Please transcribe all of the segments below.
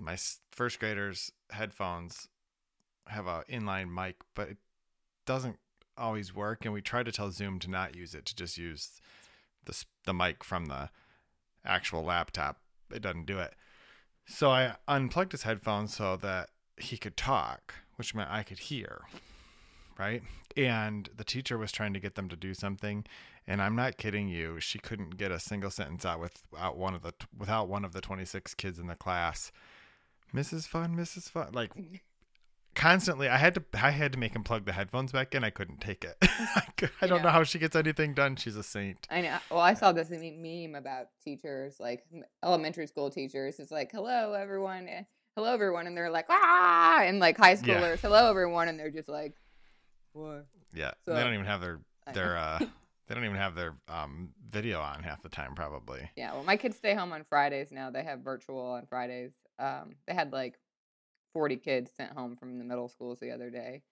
my first graders headphones have a inline mic, but it doesn't always work. And we try to tell Zoom to not use it, to just use the the mic from the actual laptop. It doesn't do it. So I unplugged his headphones so that he could talk, which meant I could hear. Right. And the teacher was trying to get them to do something. And I'm not kidding you. She couldn't get a single sentence out without one of the without one of the 26 kids in the class. Mrs. Fun, Mrs. Fun, like constantly. I had to I had to make him plug the headphones back in. I couldn't take it. I, don't Yeah. know how she gets anything done. She's a saint. I know. Well, I saw this meme about teachers, like elementary school teachers. It's like, "Hello, everyone. eh, Hello, everyone," and they're like, "Ah!" And like high Yeah. schoolers, "Hello, everyone," and they're just like, "What?" Yeah, So- they don't even have their their uh they don't even have their um video on half the time probably. Yeah. Well, my kids stay home on Fridays now. They have virtual on Fridays. Um, they had like forty kids sent home from the middle schools the other day.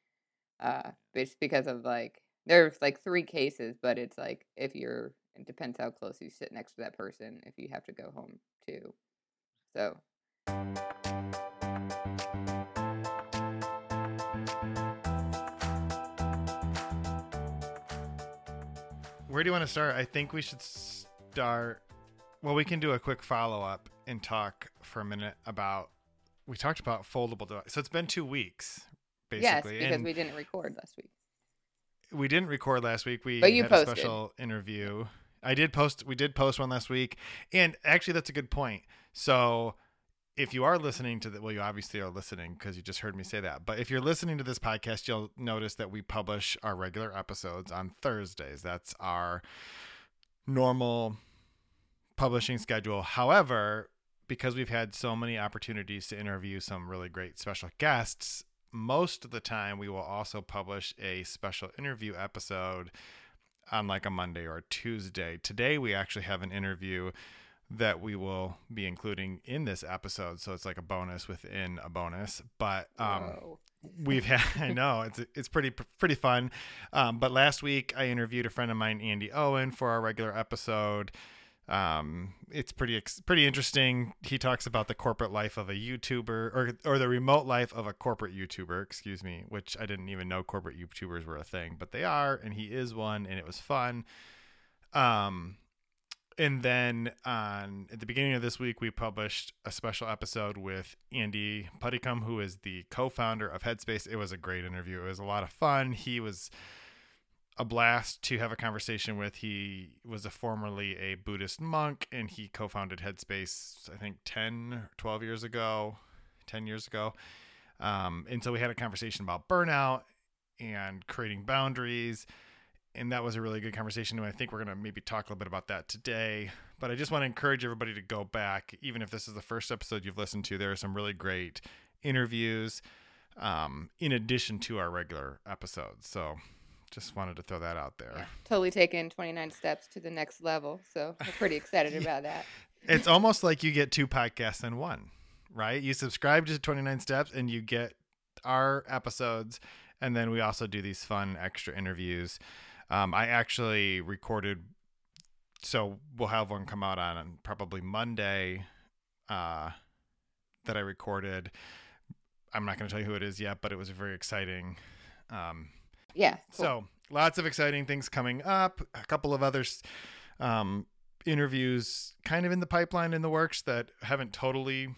Uh, just because of like there's like three cases, but it's like if you're it depends how close you sit next to that person if you have to go home too. So Where do you want to start? I think we should start. Well, we can do a quick follow up and talk for a minute about. We talked about foldable device. So it's been two weeks, basically. yes, because and we didn't record last week. we didn't record last week. We But you had posted. a special interview. I did post. We did post one last week, and actually, that's a good point. So, if you are listening to the, well, you obviously are listening because you just heard me say that. But if you're listening to this podcast, you'll notice that we publish our regular episodes on Thursdays. That's our normal publishing schedule. However, because we've had so many opportunities to interview some really great special guests, most of the time we will also publish a special interview episode on like a Monday or a Tuesday. Today we actually have an interview that we will be including in this episode, so it's like a bonus within a bonus. But um we've had i know it's it's pretty pretty fun um, but last week i interviewed a friend of mine andy owen for our regular episode um, it's pretty pretty interesting he talks about the corporate life of a youtuber or or the remote life of a corporate youtuber excuse me which i didn't even know corporate youtubers were a thing but they are and he is one and it was fun um and then on at the beginning of this week, we published a special episode with Andy Puddicombe, who is the co-founder of Headspace. It was a great interview. It was a lot of fun. He was a blast to have a conversation with. He was a formerly a Buddhist monk, and he co-founded Headspace, I think 10, or 12 years ago, 10 years ago. Um, and so we had a conversation about burnout and creating boundaries and that was a really good conversation and i think we're going to maybe talk a little bit about that today but i just want to encourage everybody to go back even if this is the first episode you've listened to there are some really great interviews um, in addition to our regular episodes so just wanted to throw that out there Yeah, totally taking 29 steps to the next level. So we're pretty excited Yeah. about that. it's almost like you get two podcasts in one right you subscribe to 29 steps and you get our episodes and then we also do these fun extra interviews um, i actually recorded so we'll have one come out on probably monday uh, that i recorded i'm not going to tell you who it is yet but it was very exciting um, Yeah. cool. so lots of exciting things coming up. A couple of others um, interviews kind of in the pipeline in the works that haven't totally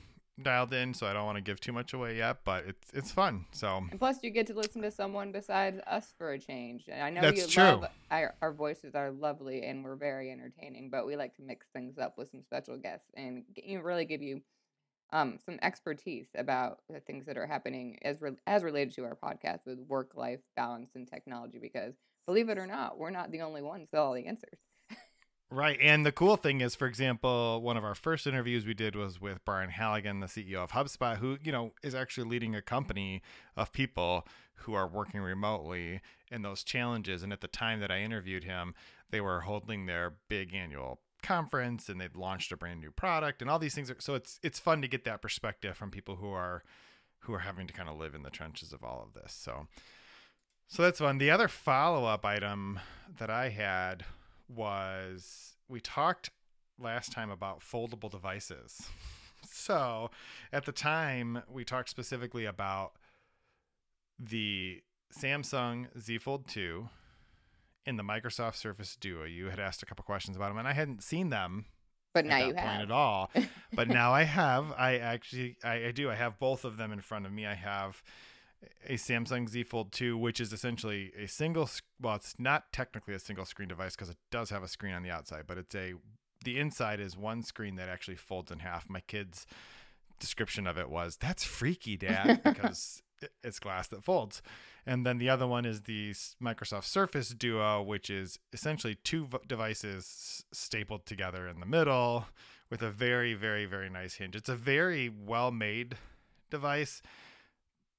dialed in, so I don't want to give too much away yet. But it's it's fun. So And plus, you get to listen to someone besides us for a change. And I know That's you true. love our, our voices are lovely and we're very entertaining, but we like to mix things up with some special guests and you really give you um, some expertise about the things that are happening as re- as related to our podcast with work life balance and technology. Because believe it or not, we're not the only ones with all the answers. right, and the cool thing is, for example, one of our first interviews we did was with Brian Halligan, the CEO of HubSpot, who you know is actually leading a company of people who are working remotely and those challenges. And at the time that I interviewed him, they were holding their big annual conference and they've launched a brand new product and all these things are, so it's it's fun to get that perspective from people who are who are having to kind of live in the trenches of all of this so. So that's fun the other follow-up item that i had was we talked last time about foldable devices. So at the time, we talked specifically about the Samsung Z Fold 2 and the Microsoft Surface Duo. You had asked a couple questions about them, and I hadn't seen them But now at you have. at all. but now I have. I actually, I, I do. I have both of them in front of me. I have a Samsung Z Fold 2, which is essentially a single. Well, it's not technically a single screen device because it does have a screen on the outside, but it's a. The inside is one screen that actually folds in half. My kid's description of it was, "That's freaky, Dad," because it's glass that folds. And then the other one is the Microsoft Surface Duo, which is essentially two v- devices stapled together in the middle with a very, very, very nice hinge. It's a very well made device,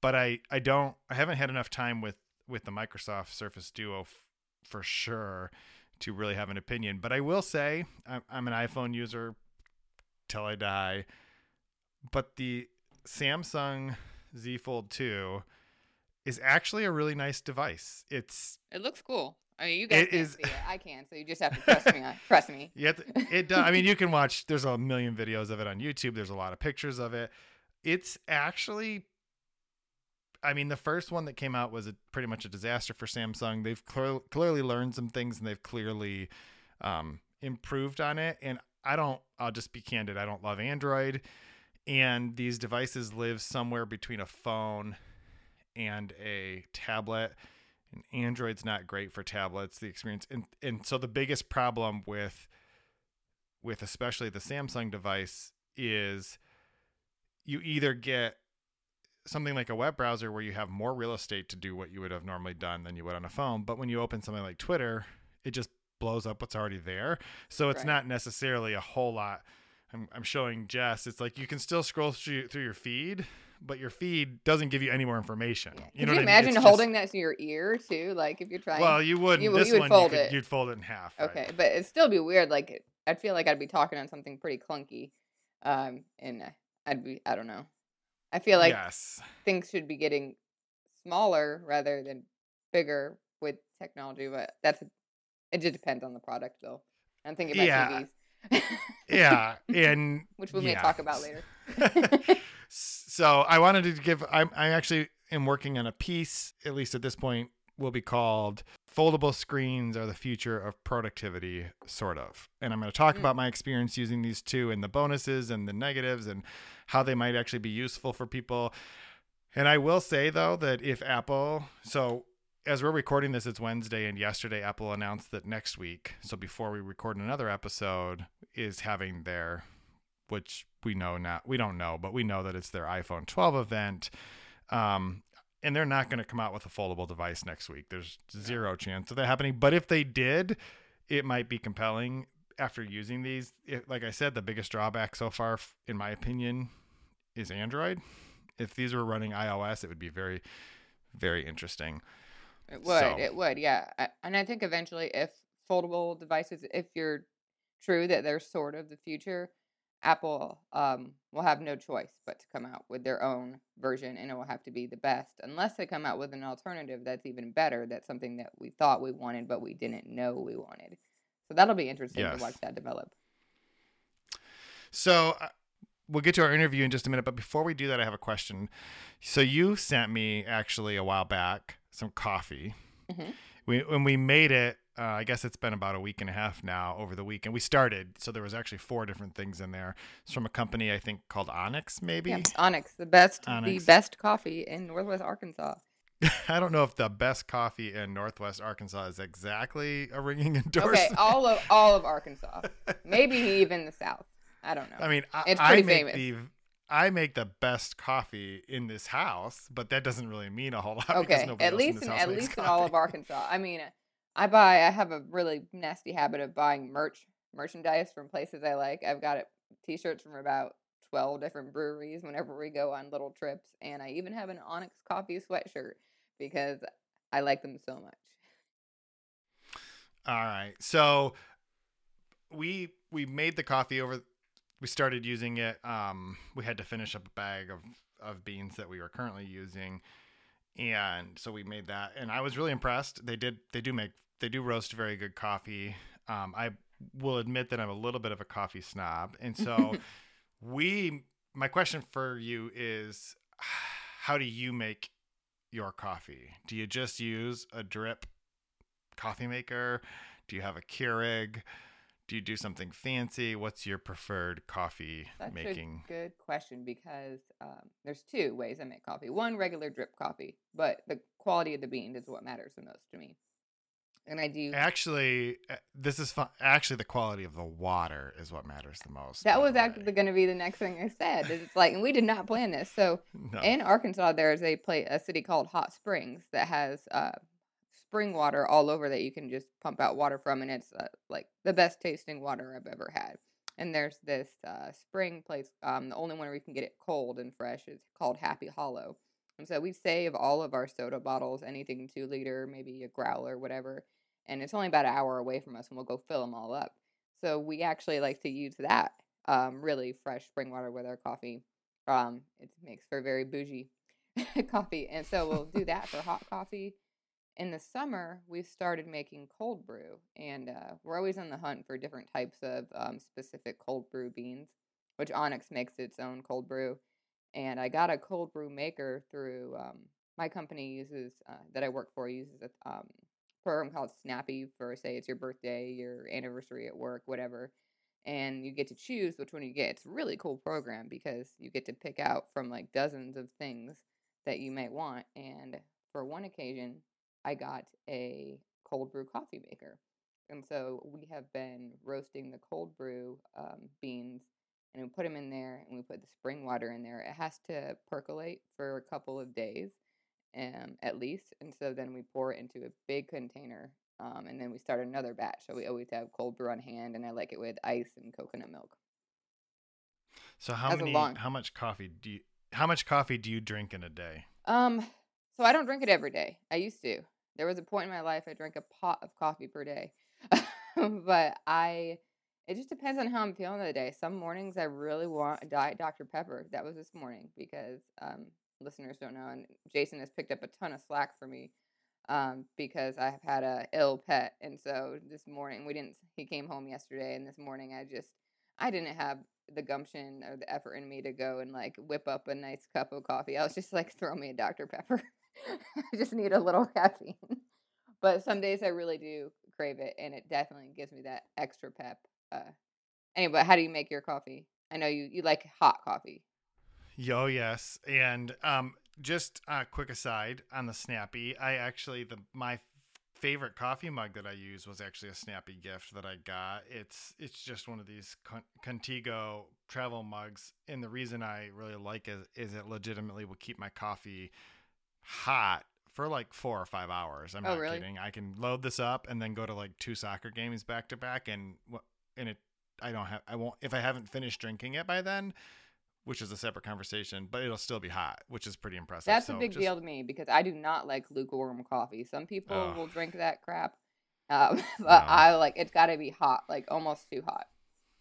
but I, I don't, I haven't had enough time with, with the Microsoft Surface Duo f- for sure to really have an opinion. But I will say, I'm, I'm an iPhone user till I die, but the Samsung Z Fold 2 is actually a really nice device. It's It looks cool. I mean, you guys It can't is- see it. I can, so you just have to trust me. On, trust me. to, it does, I mean you can watch there's a million videos of it on YouTube. There's a lot of pictures of it. It's actually I mean the first one that came out was a, pretty much a disaster for Samsung. They've clear, clearly learned some things and they've clearly um, improved on it and I don't I'll just be candid. I don't love Android and these devices live somewhere between a phone and a tablet and android's not great for tablets the experience and and so the biggest problem with with especially the samsung device is you either get something like a web browser where you have more real estate to do what you would have normally done than you would on a phone but when you open something like twitter it just blows up what's already there so it's Right. not necessarily a whole lot I'm, I'm showing Jess. It's like you can still scroll through, through your feed, but your feed doesn't give you any more information. Yeah. You Could know you what I mean? imagine just- holding that to your ear too? Like if you're trying. Well, you wouldn't. you this you would one, fold you could, it. you'd fold it in half. right? okay, but it'd still be weird. Like I'd feel like I'd be talking on something pretty clunky, um, and I'd be I don't know. I feel like yes. things should be getting smaller rather than bigger with technology, but that's it. Just depends on the product, though. I'm thinking about Yeah. TVs, Yeah, and which we may yeah. talk about later. so I wanted to give. I'm I actually am working on a piece. At least at this point, will be called "Foldable Screens Are the Future of Productivity," sort of. And I'm going to talk Mm. about my experience using these two and the bonuses and the negatives and how they might actually be useful for people. And I will say though that if Apple, so as we're recording this, it's Wednesday, and yesterday Apple announced that next week, so before we record another episode, is having their, which we know not, we don't know, but we know that it's their iPhone 12 event. Um, and they're not going to come out with a foldable device next week. There's zero chance of that happening. But if they did, it might be compelling after using these. It, like I said, the biggest drawback so far, in my opinion, is Android. If these were running iOS, it would be very, very interesting. It would. So- It would. Yeah. I, and I think eventually, if foldable devices, if you're true that they're sort of the future, Apple um, will have no choice but to come out with their own version, and it will have to be the best, unless they come out with an alternative that's even better. That's something that we thought we wanted, but we didn't know we wanted. So that'll be interesting Yes. to watch that develop. So uh, we'll get to our interview in just a minute, but before we do that, I have a question. So you sent me actually a while back some coffee. Mhm. We when we made it, uh, I guess it's been about a week and a half now. Over the weekend, we started, so there was actually four different things in there. It's from a company I think called Onyx, maybe. Yeah, Onyx, the best, Onyx. the best coffee in Northwest Arkansas. I don't know if the best coffee in Northwest Arkansas is exactly a ringing endorsement. Okay, all of all of Arkansas, maybe even the South. I don't know. I mean, I, It's I pretty make famous. the I make the best coffee in this house, but that doesn't really mean a whole lot. because Okay, at in least in, at least in all of. Arkansas. I mean, I buy. I have a really nasty habit of buying merch merchandise from places I like. I've got it, t-shirts from about twelve different breweries whenever we go on little trips, and I even have an Onyx Coffee sweatshirt because I like them so much. All right. So we we made the coffee over we started using it. Um we had to finish up a bag of of beans that we were currently using. And so we made that and I was really impressed. They did they do make they do roast very good coffee. Um I will admit that I'm a little bit of a coffee snob. And so we my question for you is how do you make your coffee? Do you just use a drip coffee maker? Do you have a Keurig? Do you do something fancy? What's your preferred coffee That's making? a good question because um, there's two ways I make coffee. One, regular drip coffee, but the quality of the bean is what matters the most to me. And I do. Actually, uh, this is fun. Actually, the quality of the water is what matters the most. That was actually going to be the next thing I said. It's like, and we did not plan this. So no. in Arkansas, there's a place, a city called Hot Springs that has uh, spring water all over that you can just pump out water from, and it's uh, like the best tasting water I've ever had. And there's this uh, spring place. Um, the only one where you can get it cold and fresh is called Happy Hollow. And so we save all of our soda bottles, anything two liter, maybe a growler, whatever. And it's only about an hour away from us, and we'll go fill them all up. So we actually like to use that um, really fresh spring water with our coffee. Um, it makes for very bougie coffee, and so we'll do that for hot coffee. In the summer, we've started making cold brew, and uh, we're always on the hunt for different types of um, specific cold brew beans, which Onyx makes its own cold brew. And I got a cold brew maker through um, my company uses uh, that I work for uses a um, program called Snappy for say it's your birthday, your anniversary at work, whatever. And you get to choose which one you get. It's a really cool program because you get to pick out from like dozens of things that you might want. And for one occasion, I got a cold brew coffee maker. And so we have been roasting the cold brew um, beans and we put them in there and we put the spring water in there. It has to percolate for a couple of days um, at least. And so then we pour it into a big container um, and then we start another batch. So we always have cold brew on hand and I like it with ice and coconut milk. So how That's many? long- How much coffee do you? How much coffee do you drink in a day? Um, so I don't drink it every day. I used to. There was a point in my life I drank a pot of coffee per day. but I it just depends on how I'm feeling the day. Some mornings I really want a diet Dr. Pepper. That was this morning because um listeners don't know and Jason has picked up a ton of slack for me um because I have had a ill pet and so this morning we didn't he came home yesterday and this morning I just I didn't have the gumption or the effort in me to go and like whip up a nice cup of coffee. I was just like, throw me a Dr. Pepper. I just need a little caffeine. But some days I really do crave it, and it definitely gives me that extra pep. Uh, anyway, how do you make your coffee? I know you you like hot coffee. Yo, yes, and um, just a quick aside on the Snappy. I actually the my favorite coffee mug that I use was actually a Snappy gift that I got. It's it's just one of these Contigo travel mugs, and the reason I really like it is it legitimately will keep my coffee hot for like four or five hours. I'm Oh, not really? kidding. I can load this up and then go to like two soccer games back to back, and and it I don't have I won't if I haven't finished drinking it by then which is a separate conversation, but it'll still be hot, which is pretty impressive. That's So a big just- deal to me because I do not like lukewarm coffee. Some people Ugh. will drink that crap, um, but No. I like it's got to be hot, like almost too hot.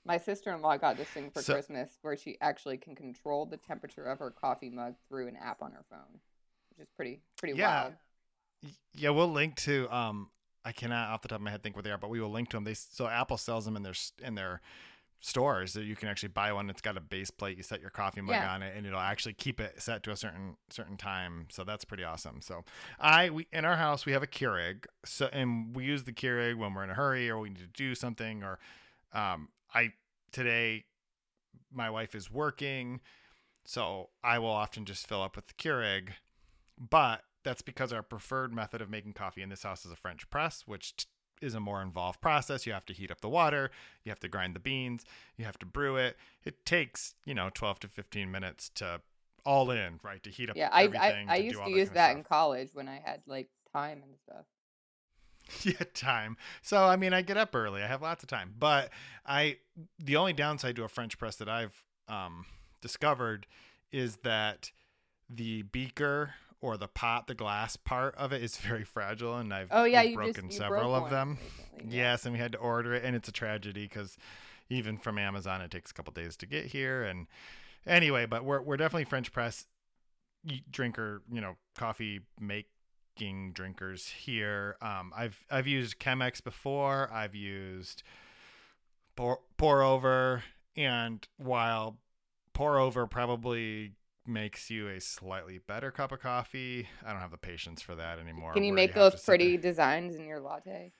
My sister in law got this thing for So- Christmas where she actually can control the temperature of her coffee mug through an app on her phone, is pretty pretty Yeah. wild. Yeah, we'll link to. Um, I cannot off the top of my head think where they are, but we will link to them. They so Apple sells them in their in their stores that you can actually buy one. It's got a base plate. You set your coffee mug Yeah. on it, and it'll actually keep it set to a certain certain time. So that's pretty awesome. So I we in our house we have a Keurig. So and we use the Keurig when we're in a hurry or we need to do something. Or um, I today my wife is working, so I will often just fill up with the Keurig. But that's because our preferred method of making coffee in this house is a French press, which t- is a more involved process. You have to heat up the water, you have to grind the beans, you have to brew it. It takes, you know, 12 to 15 minutes to all in, right? To heat up Yeah, I I. I to used to that use that stuff. in college when I had like time and stuff. yeah time so i mean i get up early i have lots of time but i the only downside to a french press that i've um, discovered is that the beaker or the pot the glass part of it is very fragile and i've Oh yeah, broken just several of them recently, yeah. yes and we had to order it and it's a tragedy because even from amazon it takes a couple days to get here and anyway but we're, we're definitely french press drinker you know coffee making drinkers here um i've i've used chemex before i've used pour, pour over and while pour over probably makes you a slightly better cup of coffee. I don't have the patience for that anymore. Can you make to those pretty designs in your latte?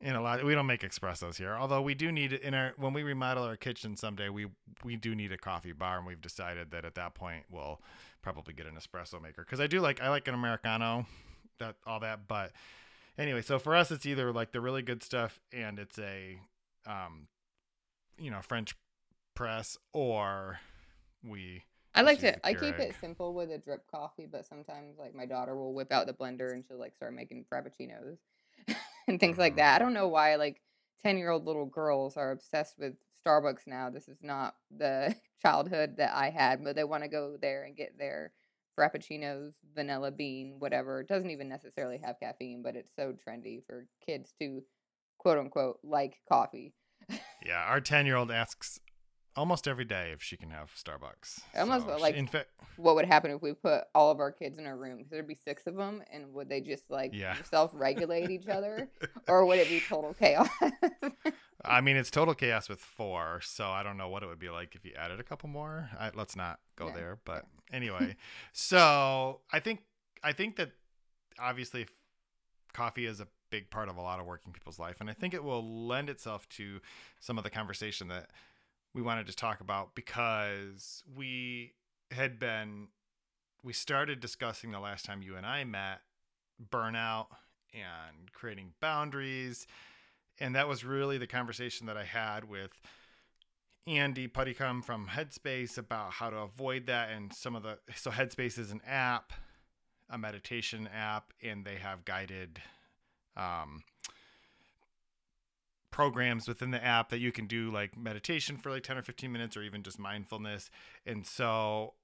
In a lot, we don't make espressos here. Although we do need in our when we remodel our kitchen someday, we we do need a coffee bar, and we've decided that at that point we'll probably get an espresso maker because I do like I like an americano, that all that. But anyway, so for us, it's either like the really good stuff, and it's a, um, you know, French press, or we I like to. I keep it simple with a drip coffee, but sometimes like my daughter will whip out the blender and she'll like start making frappuccinos and things like Mhm. that. I don't know why like ten year old little girls are obsessed with Starbucks now. This is not the childhood that I had, but they want to go there and get their frappuccinos, vanilla bean, whatever. It doesn't even necessarily have caffeine, but it's so trendy for kids to quote unquote like coffee. Yeah, our ten year old asks almost every day if she can have Starbucks. Almost So like- in fact, what would happen if we put all of our kids in a room? 'Cause there'd be six of them, and would they just like Yeah. self-regulate each other, or would it be total chaos? I mean, it's total chaos with four, so I don't know what it would be like if you added a couple more. I, let's not go there, but anyway. so I think I think that obviously coffee is a big part of a lot of working people's life, and I think it will lend itself to some of the conversation that we wanted to talk about because we had been we started discussing the last time you and I met burnout and creating boundaries. And that was really the conversation that I had with Andy Puddicombe from Headspace about how to avoid that and some of the so Headspace is an app, a meditation app, and they have guided um, programs within the app that you can do like meditation for like 10 or 15 minutes or even just mindfulness. And so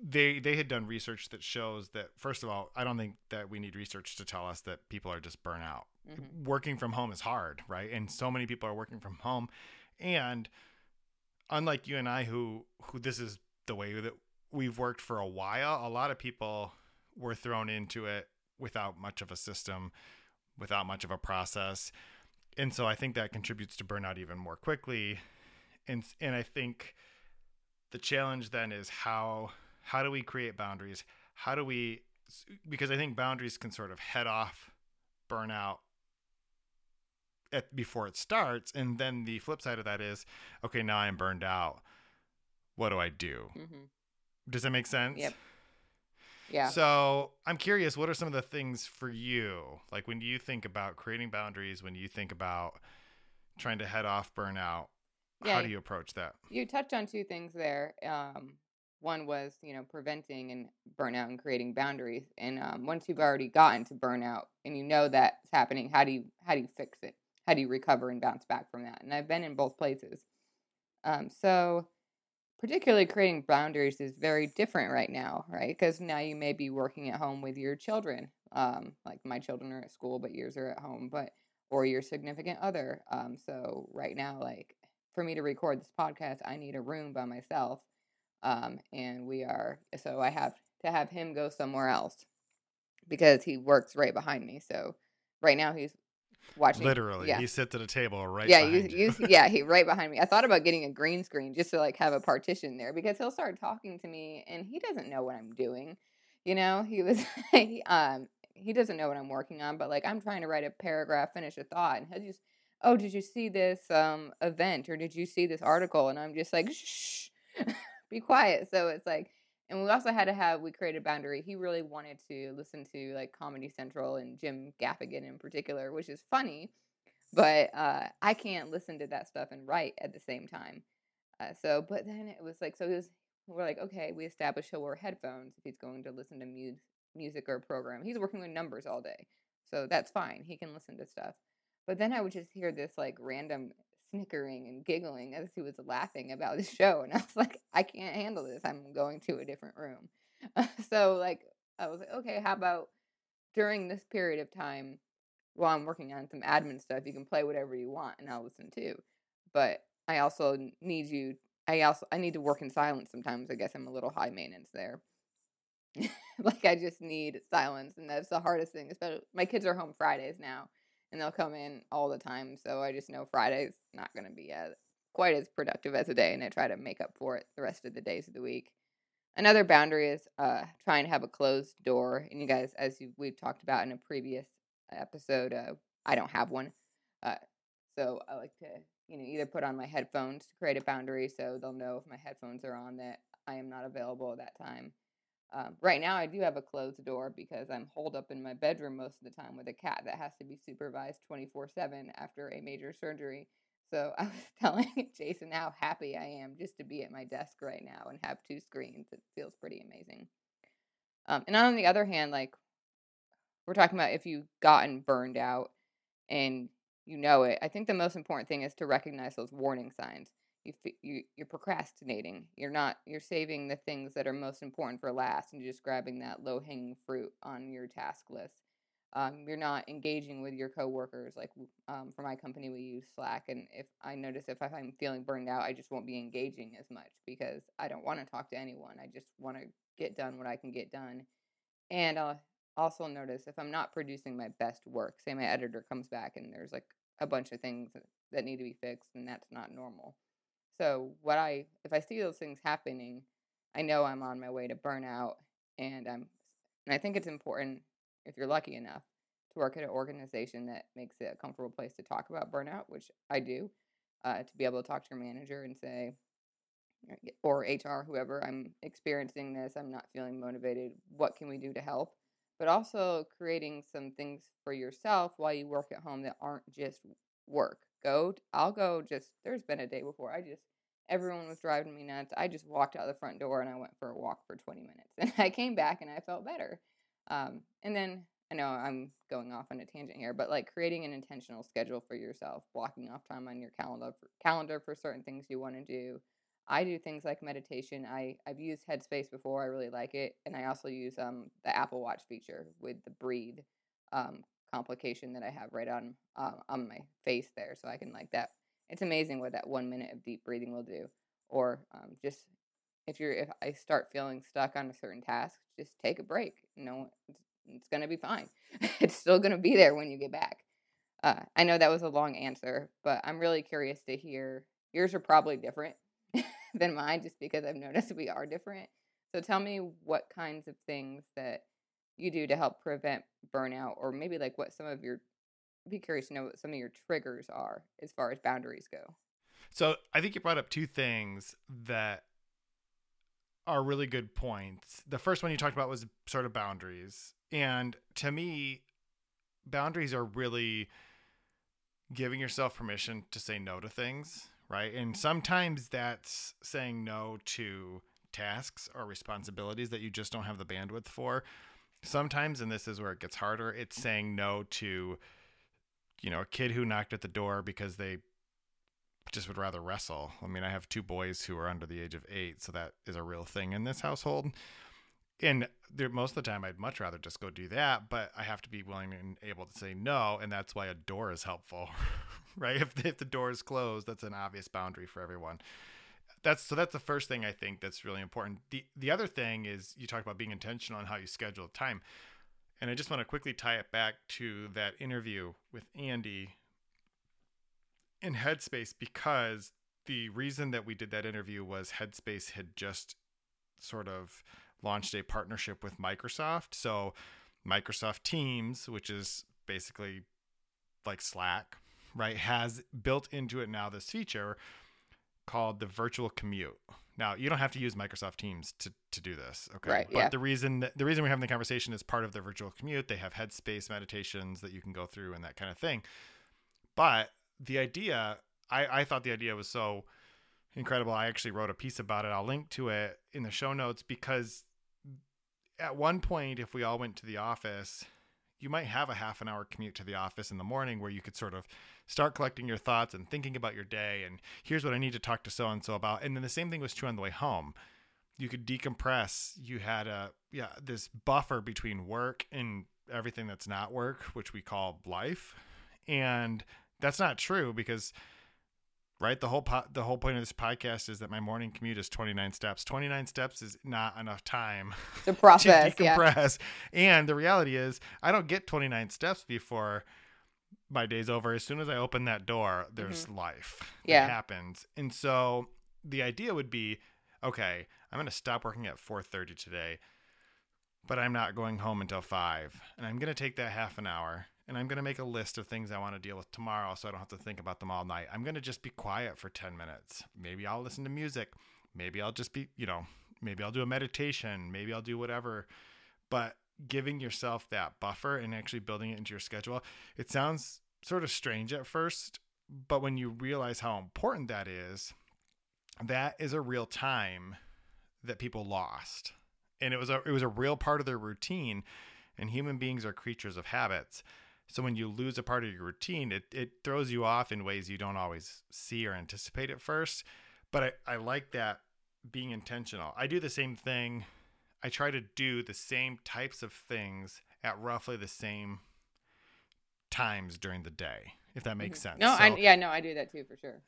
they they had done research that shows that first of all, I don't think that we need research to tell us that people are just burnt out Mhm. working from home is hard, right? And so many people are working from home. And unlike you and I who who this is the way that we've worked for a while, a lot of people were thrown into it without much of a system, without much of a process. And so I think that contributes to burnout even more quickly. And and I think the challenge then is how how do we create boundaries? How do we because I think boundaries can sort of head off burnout at before it starts and then the flip side of that is okay now i'm burned out what do i do Mhm. does that make sense Yep. Yeah. so i'm curious what are some of the things for you like when you think about creating boundaries when you think about trying to head off burnout Yeah, how do you approach that you touched on two things there. Um, one was you know preventing and burnout and creating boundaries. And um, once you've already gotten to burnout and you know that's happening, how do you how do you fix it? How do you recover and bounce back from that? And I've been in both places. Um, so particularly creating boundaries is very different right now, right? Because now you may be working at home with your children. Um, like my children are at school, but yours are at home. But or your significant other. Um, so right now, like for me to record this podcast, I need a room by myself. Um, and we are, so I have to have him go somewhere else because he works right behind me. So right now he's watching. literally yeah. he sits at a table right yeah, you, you, you, yeah, he right behind me. I thought about getting a green screen just to like have a partition there because he'll start talking to me and he doesn't know what I'm doing. You know, he was, he, um, he doesn't know what I'm working on, but like I'm trying to write a paragraph, finish a thought, and he'll just, oh, did you see this um event or did you see this article? And I'm just like, shh, be quiet. So it's like, and we also had to have we created boundary. He really wanted to listen to like Comedy Central and Jim Gaffigan in particular, which is funny, but uh, I can't listen to that stuff and write at the same time. Uh, so, but then it was like, so was, we're like, okay, we established he'll wear headphones if he's going to listen to mu- music or program. He's working with numbers all day, so that's fine. He can listen to stuff. But then I would just hear this like random snickering and giggling as he was laughing about the show, and I was like, I can't handle this. I'm going to a different room. so like, I was like, okay, how about during this period of time while I'm working on some admin stuff, you can play whatever you want, and I'll listen too. But I also need you. I also I need to work in silence sometimes. I guess I'm a little high maintenance there. like I just need silence, and that's the hardest thing. Especially my kids are home Fridays now, and they'll come in all the time. So I just know Friday's not going to be as quite as productive as a day, and I try to make up for it the rest of the days of the week. Another boundary is uh, try and have a closed door. And you guys, as you, we've talked about in a previous episode, uh, I don't have one. Uh, so I like to, you know, either put on my headphones to create a boundary so they'll know if my headphones are on that I am not available at that time. Um, right now, I do have a closed door because I'm holed up in my bedroom most of the time with a cat that has to be supervised 24 7 after a major surgery. So I was telling Jason how happy I am just to be at my desk right now and have two screens. It feels pretty amazing. Um, and on the other hand, like we're talking about if you've gotten burned out and you know it, I think the most important thing is to recognize those warning signs. You, you you're procrastinating. You're not. You're saving the things that are most important for last, and you're just grabbing that low hanging fruit on your task list um, you're not engaging with your coworkers. Like um, for my company, we use Slack, and if I notice if I'm feeling burned out, I just won't be engaging as much because I don't want to talk to anyone. I just want to get done what I can get done, and I'll also notice if I'm not producing my best work. Say my editor comes back and there's like a bunch of things that need to be fixed, and that's not normal. So what I if I see those things happening, I know I'm on my way to burnout, and I'm and I think it's important if you're lucky enough to work at an organization that makes it a comfortable place to talk about burnout, which I do, uh, to be able to talk to your manager and say, or HR, whoever, I'm experiencing this, I'm not feeling motivated. What can we do to help? But also creating some things for yourself while you work at home that aren't just work. Go, I'll go just, there's been a day before I just, everyone was driving me nuts. I just walked out the front door and I went for a walk for 20 minutes. And I came back and I felt better. Um, and then I know I'm going off on a tangent here, but like creating an intentional schedule for yourself, blocking off time on your calendar for, calendar for certain things you want to do. I do things like meditation. I I've used Headspace before. I really like it, and I also use um the Apple Watch feature with the breathe um complication that I have right on um, on my face there, so I can like that. It's amazing what that one minute of deep breathing will do. Or um, just if you're if I start feeling stuck on a certain task, just take a break. You know, it's, it's gonna be fine. it's still gonna be there when you get back. Uh, I know that was a long answer, but I'm really curious to hear. Yours are probably different than mine, just because I've noticed we are different. So tell me what kinds of things that you do to help prevent burnout, or maybe like what some of your. I'd be curious to know what some of your triggers are as far as boundaries go. So I think you brought up two things that are really good points. The first one you talked about was sort of boundaries. And to me, boundaries are really giving yourself permission to say no to things, right? And sometimes that's saying no to tasks or responsibilities that you just don't have the bandwidth for. Sometimes, and this is where it gets harder, it's saying no to, you know, a kid who knocked at the door because they just would rather wrestle. I mean, I have two boys who are under the age of eight, so that is a real thing in this household. And there, most of the time, I'd much rather just go do that, but I have to be willing and able to say no, and that's why a door is helpful, right? If if the door is closed, that's an obvious boundary for everyone. That's so. That's the first thing I think that's really important. the The other thing is you talk about being intentional on how you schedule time, and I just want to quickly tie it back to that interview with Andy in Headspace because the reason that we did that interview was Headspace had just sort of launched a partnership with Microsoft. So Microsoft Teams, which is basically like Slack, right, has built into it now this feature called the virtual commute. Now you don't have to use Microsoft Teams to, to do this, okay? Right. But yeah. the reason that, the reason we're having the conversation is part of the virtual commute. They have Headspace meditations that you can go through and that kind of thing. But the idea, I, I thought the idea was so incredible. I actually wrote a piece about it. I'll link to it in the show notes because at one point, if we all went to the office, you might have a half an hour commute to the office in the morning where you could sort of start collecting your thoughts and thinking about your day. And here's what I need to talk to so and so about. And then the same thing was true on the way home. You could decompress. You had a, yeah, this buffer between work and everything that's not work, which we call life. And that's not true because right the whole po- the whole point of this podcast is that my morning commute is 29 steps 29 steps is not enough time to process to decompress yeah. and the reality is i don't get 29 steps before my day's over. As soon as I open that door, there's Mm-hmm. life. Yeah. It happens. And so the idea would be, okay, I'm going to stop working at 4:30 today, but I'm not going home until 5. And I'm going to take that half an hour and I'm going to make a list of things I want to deal with tomorrow so I don't have to think about them all night. I'm going to just be quiet for 10 minutes. Maybe I'll listen to music. Maybe I'll just be, you know, maybe I'll do a meditation. Maybe I'll do whatever. But giving yourself that buffer and actually building it into your schedule, it sounds sort of strange at first, but when you realize how important that is, that is a real time that people lost. And it was a it was a real part of their routine. And human beings are creatures of habits. So when you lose a part of your routine, it, it throws you off in ways you don't always see or anticipate at first. But I, I like that being intentional. I do the same thing. I try to do the same types of things at roughly the same times during the day, if that makes sense. Mm-hmm. No, So- I yeah, no, I do that too for sure.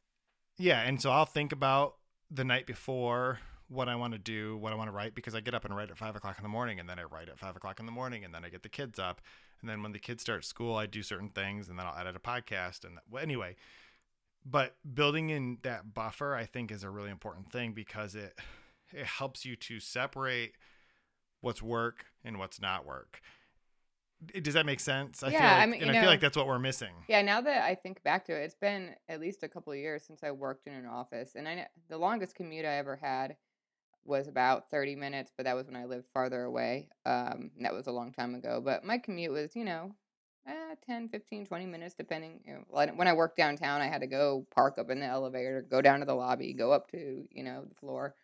yeah, and so I'll think about the night before what I want to do, what I want to write, because I get up and write at five o'clock in the morning, and then I write at five o'clock in the morning, and then I get the kids up, and then when the kids start school, I do certain things, and then I'll edit a podcast, and well, anyway. But building in that buffer, I think, is a really important thing because it it helps you to separate what's work and what's not work. Does that make sense? I feel Yeah, I like, mean, and you I feel like that's what we're missing. Yeah, now that I think back to it, it's been at least a couple of years since I worked in an office, and I the longest commute I ever had was about 30 minutes, but that was when I lived farther away. Um, that was a long time ago, but my commute was, you know, eh, 10, 15, 20 minutes depending. You know, when I worked downtown, I had to go park up in the elevator, go down to the lobby, go up to, you know, the floor.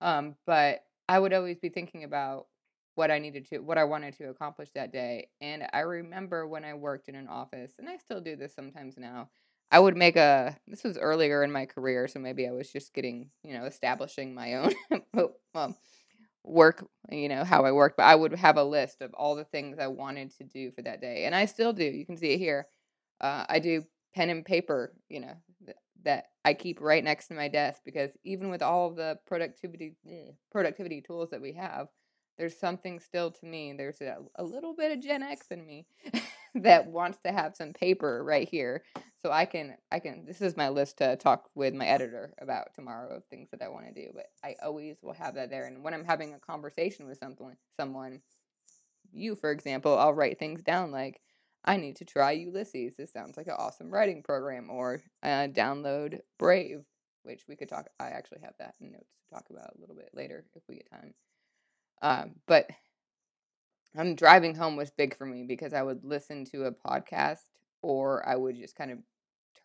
Um, but I would always be thinking about what I needed to, what I wanted to accomplish that day. And I remember when I worked in an office, and I still do this sometimes now. I would make a. This was earlier in my career, so maybe I was just getting, you know, establishing my own um, work, you know, how I work. But I would have a list of all the things I wanted to do for that day, and I still do. You can see it here. Uh, I do pen and paper, you know, th- that I keep right next to my desk because even with all the productivity eh, productivity tools that we have, there's something still to me. There's a, a little bit of Gen X in me that wants to have some paper right here, so I can I can. This is my list to talk with my editor about tomorrow of things that I want to do. But I always will have that there, and when I'm having a conversation with someone, someone, you for example, I'll write things down like. I need to try Ulysses. This sounds like an awesome writing program. Or uh, download Brave, which we could talk. I actually have that in notes to talk about a little bit later if we get time. Um, but I'm driving home was big for me because I would listen to a podcast or I would just kind of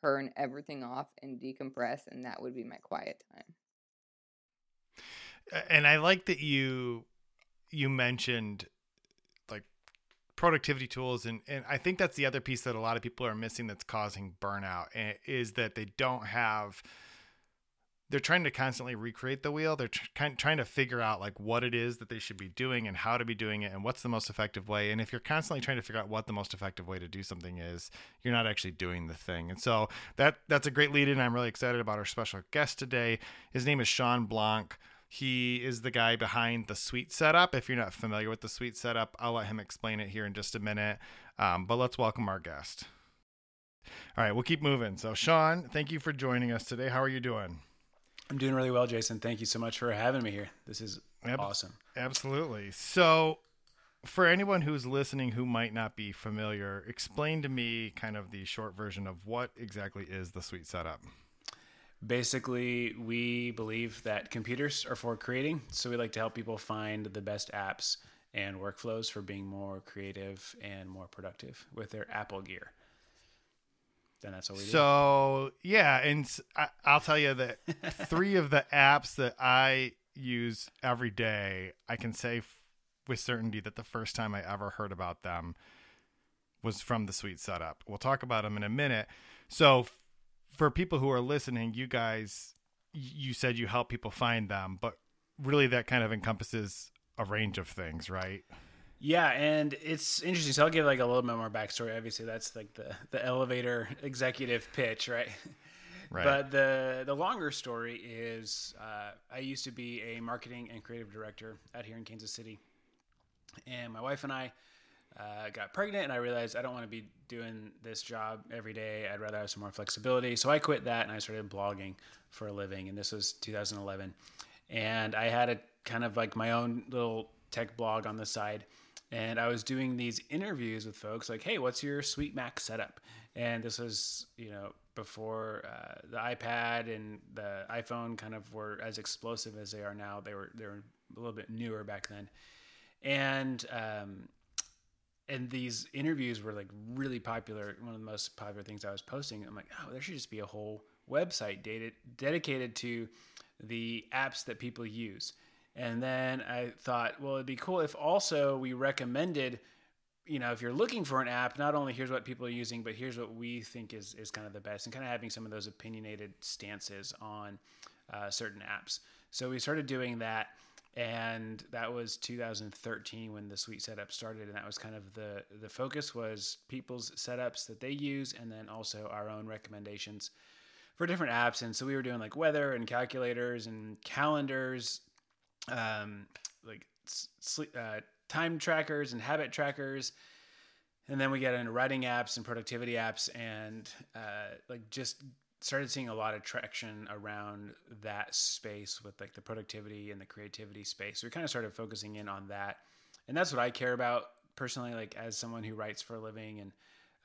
turn everything off and decompress, and that would be my quiet time. and I like that you you mentioned like productivity tools and and I think that's the other piece that a lot of people are missing that's causing burnout eh, is that they don't have they're trying to constantly recreate the wheel they're tr- trying to figure out like what it is that they should be doing and how to be doing it and what's the most effective way and if you're constantly trying to figure out what the most effective way to do something is you're not actually doing the thing and so that that's a great lead in i'm really excited about our special guest today his name is Shawn Blanc he is the guy behind the Sweet Setup. If you're not familiar with the Sweet Setup, I'll let him explain it here in just a minute. Um, but let's welcome our guest. All right, we'll keep moving. So, Shawn, thank you for joining us today. How are you doing? I'm doing really well, Jason. Thank you so much for having me here. This is Yep. awesome. Absolutely. So, for anyone who's listening who might not be familiar, explain to me kind of the short version of what exactly is the Sweet Setup. Basically, we believe that computers are for creating, so we like to help people find the best apps and workflows for being more creative and more productive with their Apple gear. Then that's what we do. So yeah, and I'll tell you that three of the apps that I use every day, I can say f- with certainty that the first time I ever heard about them was from the Sweet Setup. We'll talk about them in a minute. So f- for people who are listening, you guys, y- you said you help people find them, but really that kind of encompasses a range of things, right? Yeah, and it's interesting. So I'll give like a little bit more backstory. Obviously, that's like the the elevator executive pitch, right? Right. But the the longer story is uh, I used to be a marketing and creative director out here in Kansas City, and my wife and I uh, got pregnant and I realized I don't want to be doing this job every day. I'd rather have some more flexibility. So I quit that and I started blogging for a living. And this was 2011. And I had a kind of like my own little tech blog on the side. And I was doing these interviews with folks like, hey, what's your sweet Mac setup? And this was, you know, before uh, the iPad and the iPhone kind of were as explosive as they are now. They were they were a little bit newer back then, and um, and these interviews were like really popular. One of the most popular things I was posting. I'm like, oh, there should just be a whole website dated, dedicated to the apps that people use. And then I thought, well, it'd be cool if also we recommended, you know, if you're looking for an app, not only here's what people are using, but here's what we think is, is kind of the best and kind of having some of those opinionated stances on uh, certain apps. So we started doing that and that was 2013 when the Sweet Setup started and that was kind of the the focus was people's setups that they use and then also our own recommendations for different apps and so we were doing like weather and calculators and calendars um, like sleep, uh, time trackers and habit trackers and then we get into writing apps and productivity apps and uh, like just started seeing a lot of traction around that space with like the productivity and the creativity space. So we kind of started focusing in on that. And that's what I care about personally, like as someone who writes for a living and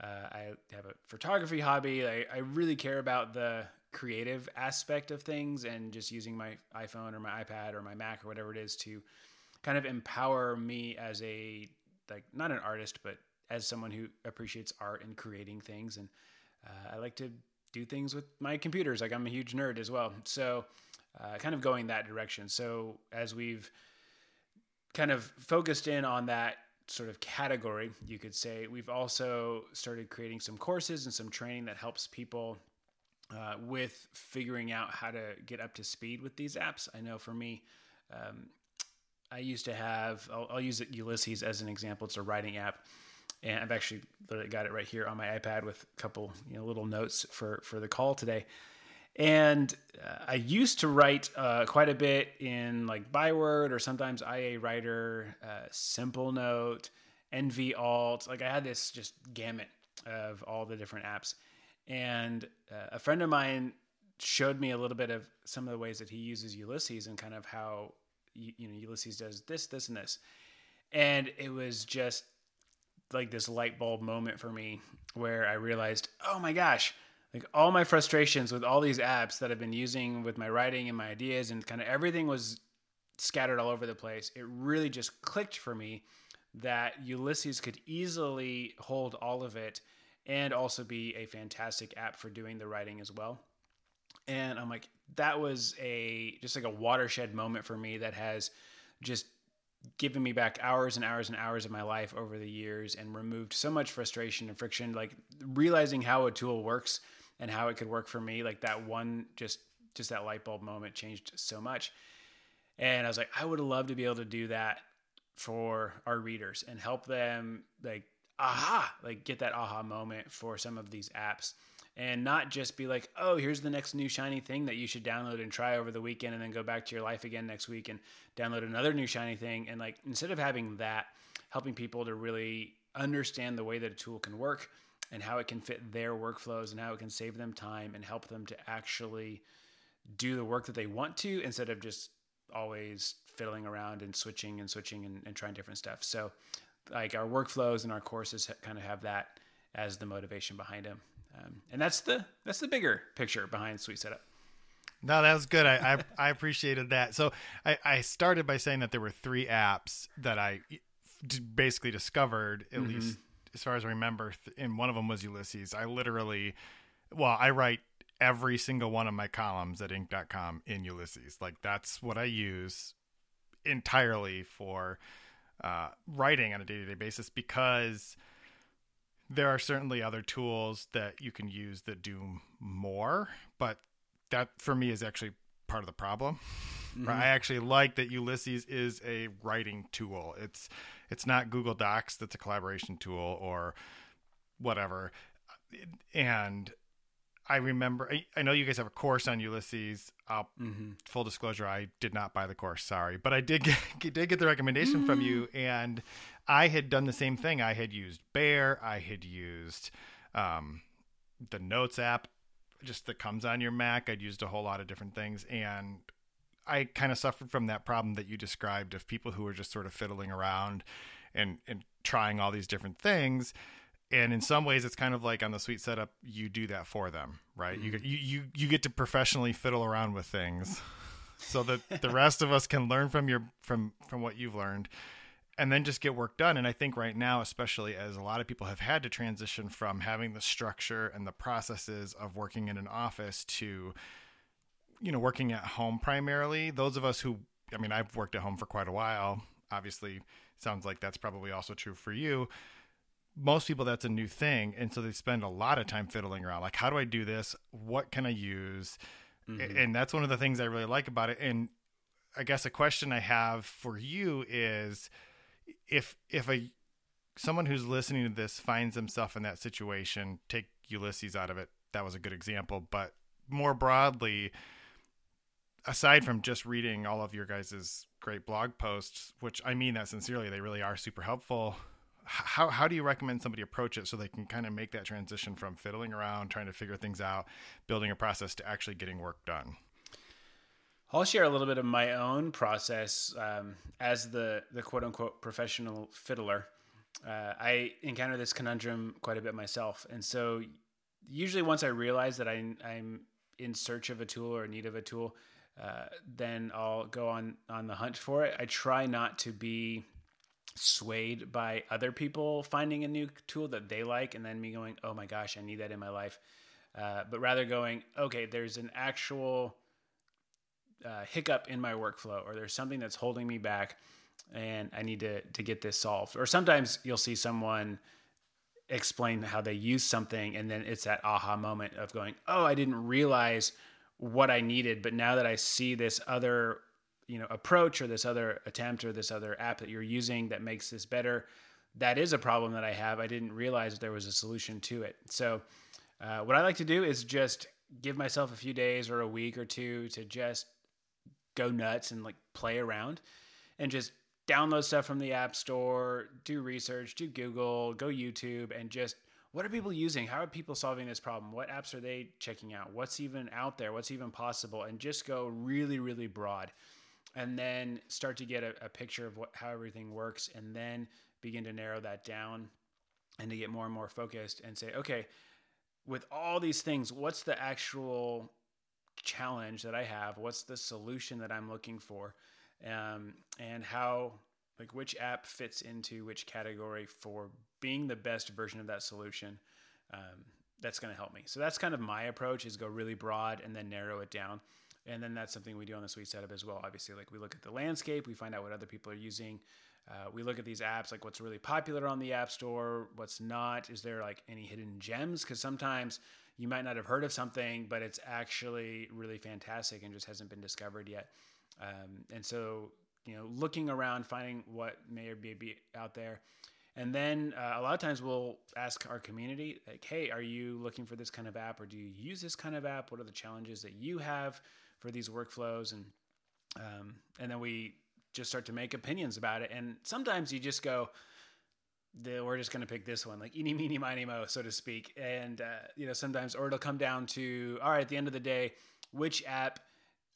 uh, I have a photography hobby. I, I really care about the creative aspect of things and just using my iPhone or my iPad or my Mac or whatever it is to kind of empower me as a like not an artist but as someone who appreciates art and creating things and uh, I like to do things with my computers. Like I'm a huge nerd as well. So, uh, kind of going that direction. So, as we've kind of focused in on that sort of category, you could say, we've also started creating some courses and some training that helps people uh, with figuring out how to get up to speed with these apps. I know for me, um, I used to have, I'll, I'll use Ulysses as an example. It's a writing app and I've actually got it right here on my iPad with a couple you know little notes for for the call today. And uh, I used to write uh, quite a bit in like Byword or sometimes IA Writer, uh, Simplenote, NV Alt. Like I had this just gamut of all the different apps. And uh, a friend of mine showed me a little bit of some of the ways that he uses Ulysses and kind of how you know Ulysses does this, this, and this. And it was just like this light bulb moment for me where I realized, oh my gosh, like all my frustrations with all these apps that I've been using with my writing and my ideas and kind of everything was scattered all over the place. It really just clicked for me that Ulysses could easily hold all of it and also be a fantastic app for doing the writing as well. And I'm like, that was a just like a watershed moment for me that has just given me back hours and hours and hours of my life over the years and removed so much frustration and friction like realizing how a tool works and how it could work for me like that one just just that light bulb moment changed so much and i was like i would love to be able to do that for our readers and help them like aha like get that aha moment for some of these apps and not just be like, oh, here's the next new shiny thing that you should download and try over the weekend and then go back to your life again next week and download another new shiny thing. And like, instead of having that, helping people to really understand the way that a tool can work and how it can fit their workflows and how it can save them time and help them to actually do the work that they want to instead of just always fiddling around and switching and switching and, and trying different stuff. So, like, our workflows and our courses kind of have that as the motivation behind them. Um, and that's the that's the bigger picture behind Sweet Setup. No, that was good. I, I, I appreciated that. So I, I started by saying that there were three apps that I basically discovered, at mm-hmm. least as far as I remember, and one of them was Ulysses. I literally, well, I write every single one of my columns at Inc.com in Ulysses. Like that's what I use entirely for uh, writing on a day to day basis because there are certainly other tools that you can use that do more, but that for me is actually part of the problem. Mm-hmm. I actually like that Ulysses is a writing tool. It's it's not Google Docs that's a collaboration tool or whatever. And I remember I, I know you guys have a course on Ulysses. Mm-hmm. Full disclosure, I did not buy the course. Sorry, but I did get did get the recommendation mm-hmm. from you, and I had done the same thing. I had used Bear. I had used um, the Notes app, just that comes on your Mac. I'd used a whole lot of different things, and I kind of suffered from that problem that you described of people who are just sort of fiddling around and and trying all these different things. And in some ways, it's kind of like on the Sweet Setup, you do that for them, right? Mm-hmm. You, you you you get to professionally fiddle around with things, so that the rest of us can learn from your from from what you've learned and then just get work done. And I think right now, especially as a lot of people have had to transition from having the structure and the processes of working in an office to, you know, working at home primarily. Those of us who, I mean, I've worked at home for quite a while. Obviously, sounds like that's probably also true for you. Most people, that's a new thing. And so they spend a lot of time fiddling around. Like, how do I do this? What can I use? Mm-hmm. And that's one of the things I really like about it. And I guess a question I have for you is, if if a someone who's listening to this finds himself in that situation, take Ulysses out of it. That was a good example, but more broadly, aside from just reading all of your guys' great blog posts, which I mean that sincerely, they really are super helpful. How how do you recommend somebody approach it so they can kind of make that transition from fiddling around, trying to figure things out, building a process to actually getting work done? I'll share a little bit of my own process um, as the the quote unquote professional fiddler. Uh, I encounter this conundrum quite a bit myself, and so usually once I realize that I, I'm in search of a tool or need of a tool, uh, then I'll go on on the hunt for it. I try not to be swayed by other people finding a new tool that they like, and then me going, "Oh my gosh, I need that in my life," uh, but rather going, "Okay, there's an actual." uh, hiccup in my workflow or there's something that's holding me back and I need to to get this solved. Or sometimes you'll see someone explain how they use something and then it's that aha moment of going, "Oh, I didn't realize what I needed, but now that I see this other, you know, approach or this other attempt or this other app that you're using that makes this better, that is a problem that I have. I didn't realize there was a solution to it." So, uh, what I like to do is just give myself a few days or a week or two to just go nuts and like play around and just download stuff from the App Store, do research, do Google, go YouTube, and just what are people using? How are people solving this problem? What apps are they checking out? What's even out there? What's even possible? And just go really, really broad. And then start to get a, a picture of what how everything works, and then begin to narrow that down and to get more and more focused and say, okay, with all these things, what's the actual challenge that I have? What's the solution that I'm looking for? Um, and how, like, which app fits into which category for being the best version of that solution? Um, that's going to help me. So that's kind of my approach: is go really broad and then narrow it down. And then that's something we do on the Sweet Setup as well. Obviously, like we look at the landscape, we find out what other people are using. Uh, we look at these apps, like what's really popular on the App Store, what's not. Is there like any hidden gems? Because sometimes you might not have heard of something, but it's actually really fantastic and just hasn't been discovered yet. Um, and so, you know, looking around, finding what may or may be out there. And then uh, a lot of times we'll ask our community, like, hey, are you looking for this kind of app or do you use this kind of app? What are the challenges that you have for these workflows? And um, and then we just start to make opinions about it. And sometimes you just go, we're just going to pick this one, like eeny, meeny, miny, mo, so to speak. And, uh, you know, sometimes, or it'll come down to, all right, at the end of the day, which app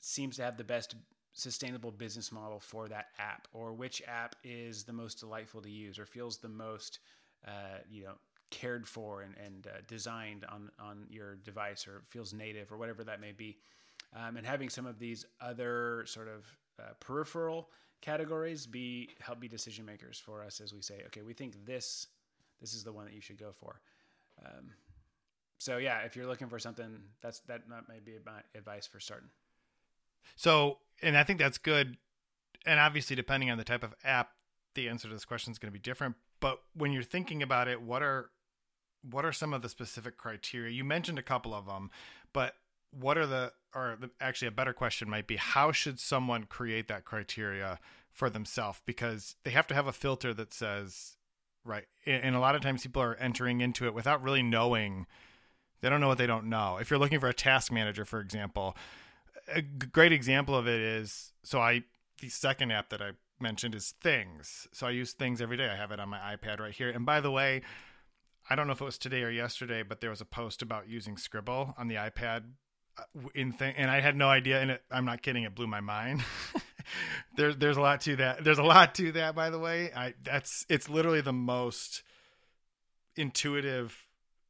seems to have the best sustainable business model for that app, or which app is the most delightful to use, or feels the most, uh, you know, cared for and, and uh, designed on, on your device, or feels native, or whatever that may be. Um, and having some of these other sort of uh, peripheral categories be help be decision makers for us as we say, okay, we think this this is the one that you should go for. Um, so yeah, if you're looking for something, that's that may be my advice for starting. So, and I think that's good. And obviously, depending on the type of app, the answer to this question is going to be different. But when you're thinking about it, what are what are some of the specific criteria? You mentioned a couple of them, but what are the or actually a better question might be how should someone create that criteria for themselves because they have to have a filter that says right and a lot of times people are entering into it without really knowing they don't know what they don't know if you're looking for a task manager for example a great example of it is so i the second app that i mentioned is things. So I use things every day. I have it on my iPad right here. And by the way, I don't know if it was today or yesterday, but there was a post about using Scribble on the iPad in thing, and I had no idea. And it, I'm not kidding; it blew my mind. there's there's a lot to that. There's a lot to that, by the way. I that's it's literally the most intuitive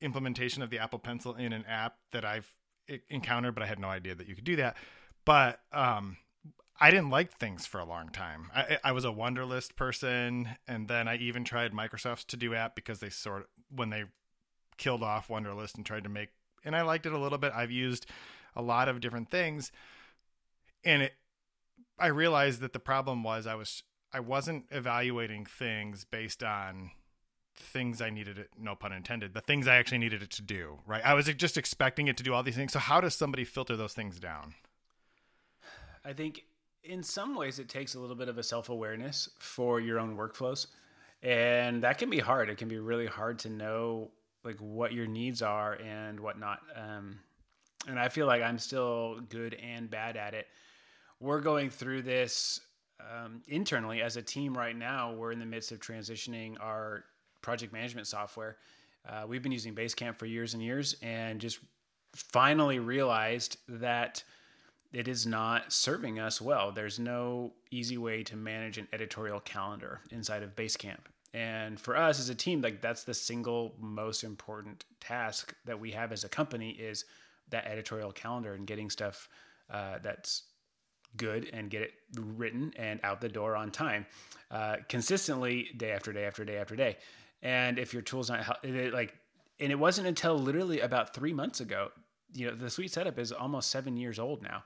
implementation of the Apple Pencil in an app that I've encountered, but I had no idea that you could do that. But um, I didn't like things for a long time. I, I was a Wunderlist person, and then I even tried Microsoft's To Do app because they sort of when they killed off Wunderlist and tried to make, and I liked it a little bit. I've used a lot of different things, and it. I realized that the problem was I was I wasn't evaluating things based on things I needed it, no pun intended, the things I actually needed it to do, right? I was just expecting it to do all these things. So how does somebody filter those things down? I think in some ways it takes a little bit of a self-awareness for your own workflows. And that can be hard. It can be really hard to know like what your needs are and whatnot. Um, and I feel like I'm still good and bad at it. We're going through this um, internally as a team right now. We're in the midst of transitioning our project management software. Uh, we've been using Basecamp for years and years, and just finally realized that it is not serving us well. There's no easy way to manage an editorial calendar inside of Basecamp. And for us as a team, like that's the single most important task that we have as a company is that editorial calendar and getting stuff uh, that's good and get it written and out the door on time uh, consistently day after day after day after day. And if your tool's not it, like and it wasn't until literally about three months ago you know the Sweet Setup is almost seven years old now.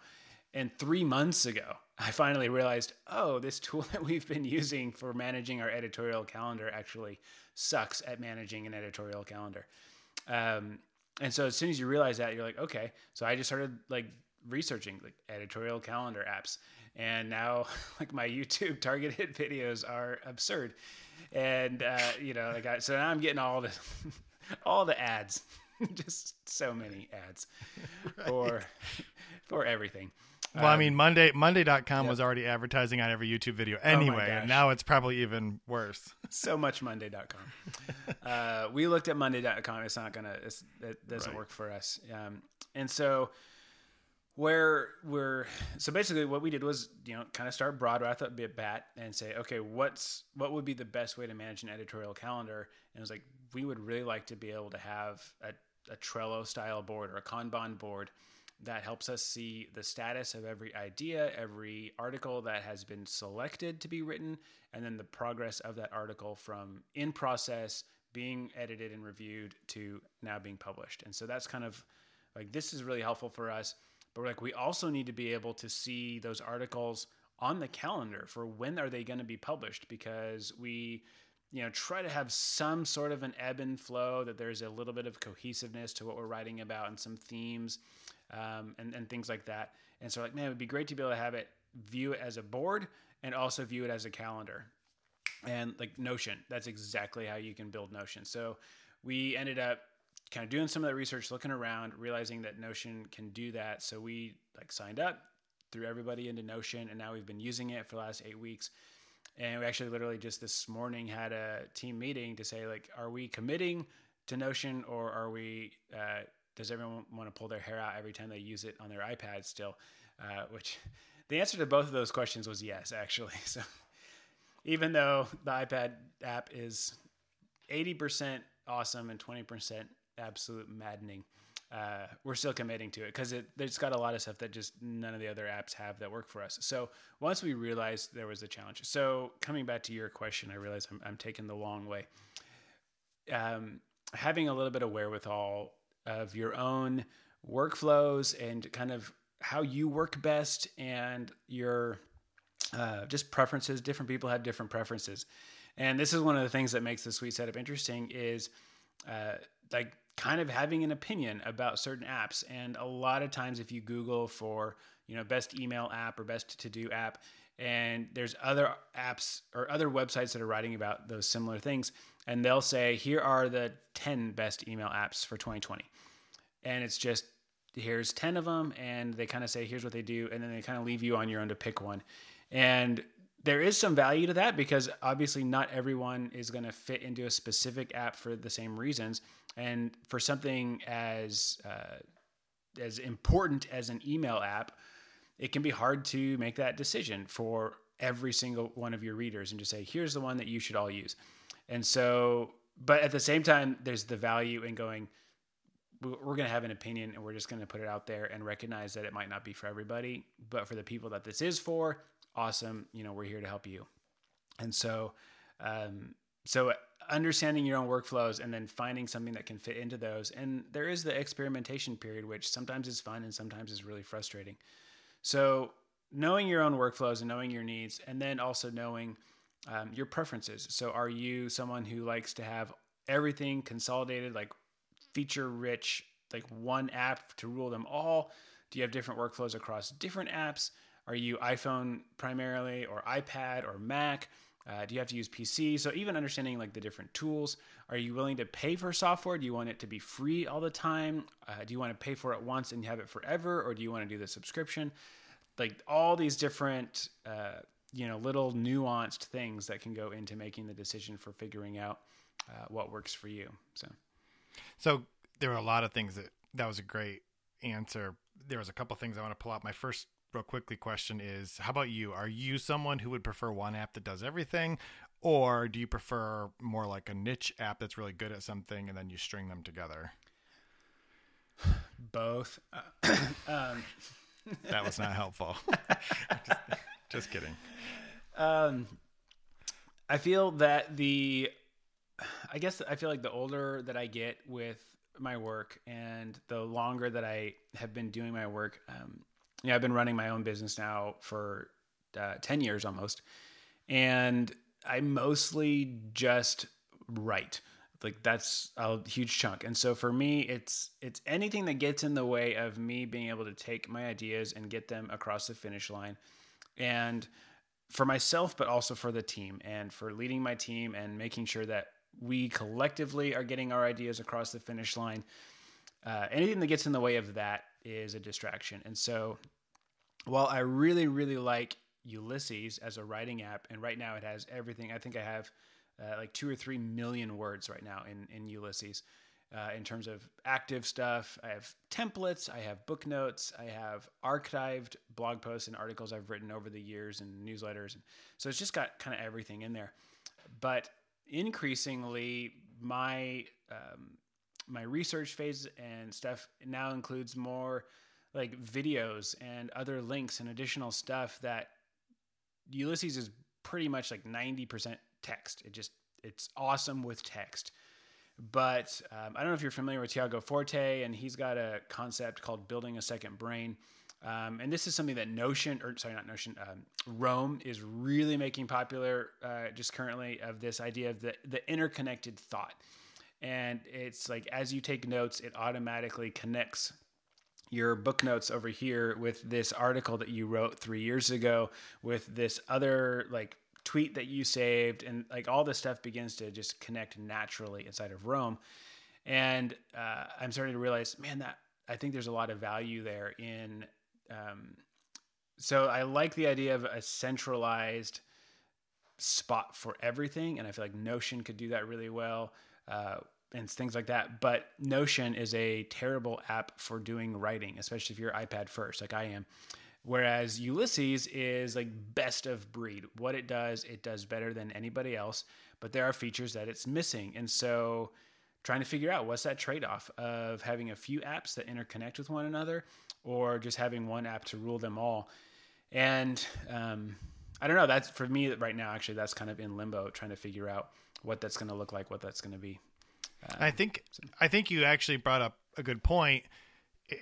And three months ago i finally realized oh this tool that we've been using for managing our editorial calendar actually sucks at managing an editorial calendar um, and so as soon as you realize that you're like okay so i just started like researching like editorial calendar apps and now like my youtube targeted videos are absurd and uh, you know, like I, so now I'm getting all the all the ads, just so many ads right. for for everything. Well, um, I mean, Monday Monday.com yep. was already advertising on every YouTube video oh anyway, oh and now it's probably even worse. so much Monday.com. uh, we looked at Monday.com. It's not gonna. It's, it doesn't right. work for us. Um, and so where we're so basically what we did was you know kind of start broad right off the bat and say okay what's what would be the best way to manage an editorial calendar and it was like we would really like to be able to have a, a trello style board or a kanban board that helps us see the status of every idea every article that has been selected to be written and then the progress of that article from in process being edited and reviewed to now being published. And so that's kind of like this is really helpful for us but like we also need to be able to see those articles on the calendar for when are they going to be published because we you know try to have some sort of an ebb and flow that there's a little bit of cohesiveness to what we're writing about and some themes um, and, and things like that and so like man it would be great to be able to have it view it as a board and also view it as a calendar and like notion that's exactly how you can build notion so we ended up kind of doing some of that research, looking around, realizing that Notion can do that. So we like signed up, threw everybody into Notion, and now we've been using it for the last eight weeks. And we actually literally just this morning had a team meeting to say like, are we committing to Notion or are we? Uh, does everyone want to pull their hair out every time they use it on their iPad still? Uh, which the answer to both of those questions was yes, actually. So even though the iPad app is 80% awesome and 20% absolute maddening. Uh, we're still committing to it because it, it's got a lot of stuff that just none of the other apps have that work for us. So once we realized there was a challenge, so coming back to your question, I realize I'm, I'm taking the long way. Um, having a little bit of wherewithal of your own workflows and kind of how you work best and your uh, just preferences. Different people have different preferences, and this is one of the things that makes the Sweet Setup interesting. Is uh, like kind of having an opinion about certain apps. And a lot of times, if you Google for you know best email app or best to do app, and there's other apps or other websites that are writing about those similar things, and they'll say here are the 10 best email apps for 2020, and it's just here's 10 of them, and they kind of say here's what they do, and then they kind of leave you on your own to pick one, and there is some value to that because obviously not everyone is going to fit into a specific app for the same reasons. And for something as uh, as important as an email app, it can be hard to make that decision for every single one of your readers and just say, here's the one that you should all use. And so, but at the same time, there's the value in going, we're going to have an opinion and we're just going to put it out there and recognize that it might not be for everybody. But for the people that this is for, awesome. You know, we're here to help you. And so, um, so understanding your own workflows and then finding something that can fit into those. And there is the experimentation period, which sometimes is fun and sometimes is really frustrating. So knowing your own workflows and knowing your needs, and then also knowing um, your preferences. So are you someone who likes to have everything consolidated, like feature rich, like one app to rule them all? Do you have different workflows across different apps? Are you iPhone primarily or iPad or Mac? Uh, do you have to use PC? So even understanding like the different tools. Are you willing to pay for software? Do you want it to be free all the time? Uh, do you want to pay for it once and have it forever, or do you want to do the subscription? Like all these different, uh, you know, little nuanced things that can go into making the decision for figuring out uh, what works for you. So, so there were a lot of things that that was a great answer. There was a couple things I want to pull out. My first real quickly question is how about you are you someone who would prefer one app that does everything or do you prefer more like a niche app that's really good at something and then you string them together both um, that was not helpful just, kidding um, i feel that the i guess i feel like the older that i get with my work and the longer that i have been doing my work um, know, I've been running my own business now for uh, 10 years almost. And I mostly just write. Like that's a huge chunk. And so for me, it's it's anything that gets in the way of me being able to take my ideas and get them across the finish line. And for myself, but also for the team and for leading my team and making sure that we collectively are getting our ideas across the finish line. Uh, anything that gets in the way of that is a distraction. And so while I really, really like Ulysses as a writing app, and right now it has everything, I think I have uh, like two or three million words right now in, in Ulysses. Uh, in terms of active stuff, I have templates, I have book notes, I have archived blog posts and articles I've written over the years and newsletters. So it's just got kind of everything in there. But increasingly, my um, my research phase and stuff now includes more like videos and other links and additional stuff that Ulysses is pretty much like 90% text. It just it's awesome with text. But um, I don't know if you're familiar with Tiago Forte, and he's got a concept called building a second brain. Um, and this is something that Notion, or sorry, not Notion, um, Roam is really making popular uh, just currently of this idea of the, the interconnected thought and it's like as you take notes it automatically connects your book notes over here with this article that you wrote three years ago with this other like tweet that you saved and like all this stuff begins to just connect naturally inside of Roam. and uh, i'm starting to realize man that i think there's a lot of value there in um, so i like the idea of a centralized spot for everything and i feel like notion could do that really well uh, and things like that. But Notion is a terrible app for doing writing, especially if you're iPad first, like I am. Whereas Ulysses is like best of breed. What it does, it does better than anybody else, but there are features that it's missing. And so trying to figure out what's that trade off of having a few apps that interconnect with one another or just having one app to rule them all. And um, I don't know. That's for me right now, actually, that's kind of in limbo, trying to figure out what that's going to look like, what that's going to be. Um, I think so. I think you actually brought up a good point,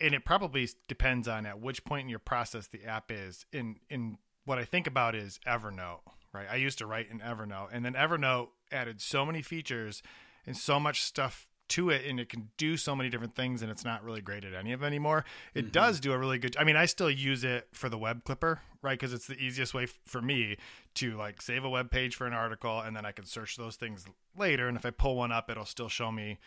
and it probably depends on at which point in your process the app is. In in what I think about is Evernote, right? I used to write in Evernote, and then Evernote added so many features and so much stuff to it and it can do so many different things and it's not really great at any of anymore. It mm-hmm. does do a really good I mean I still use it for the web clipper, right? Cuz it's the easiest way f- for me to like save a web page for an article and then I can search those things later and if I pull one up it'll still show me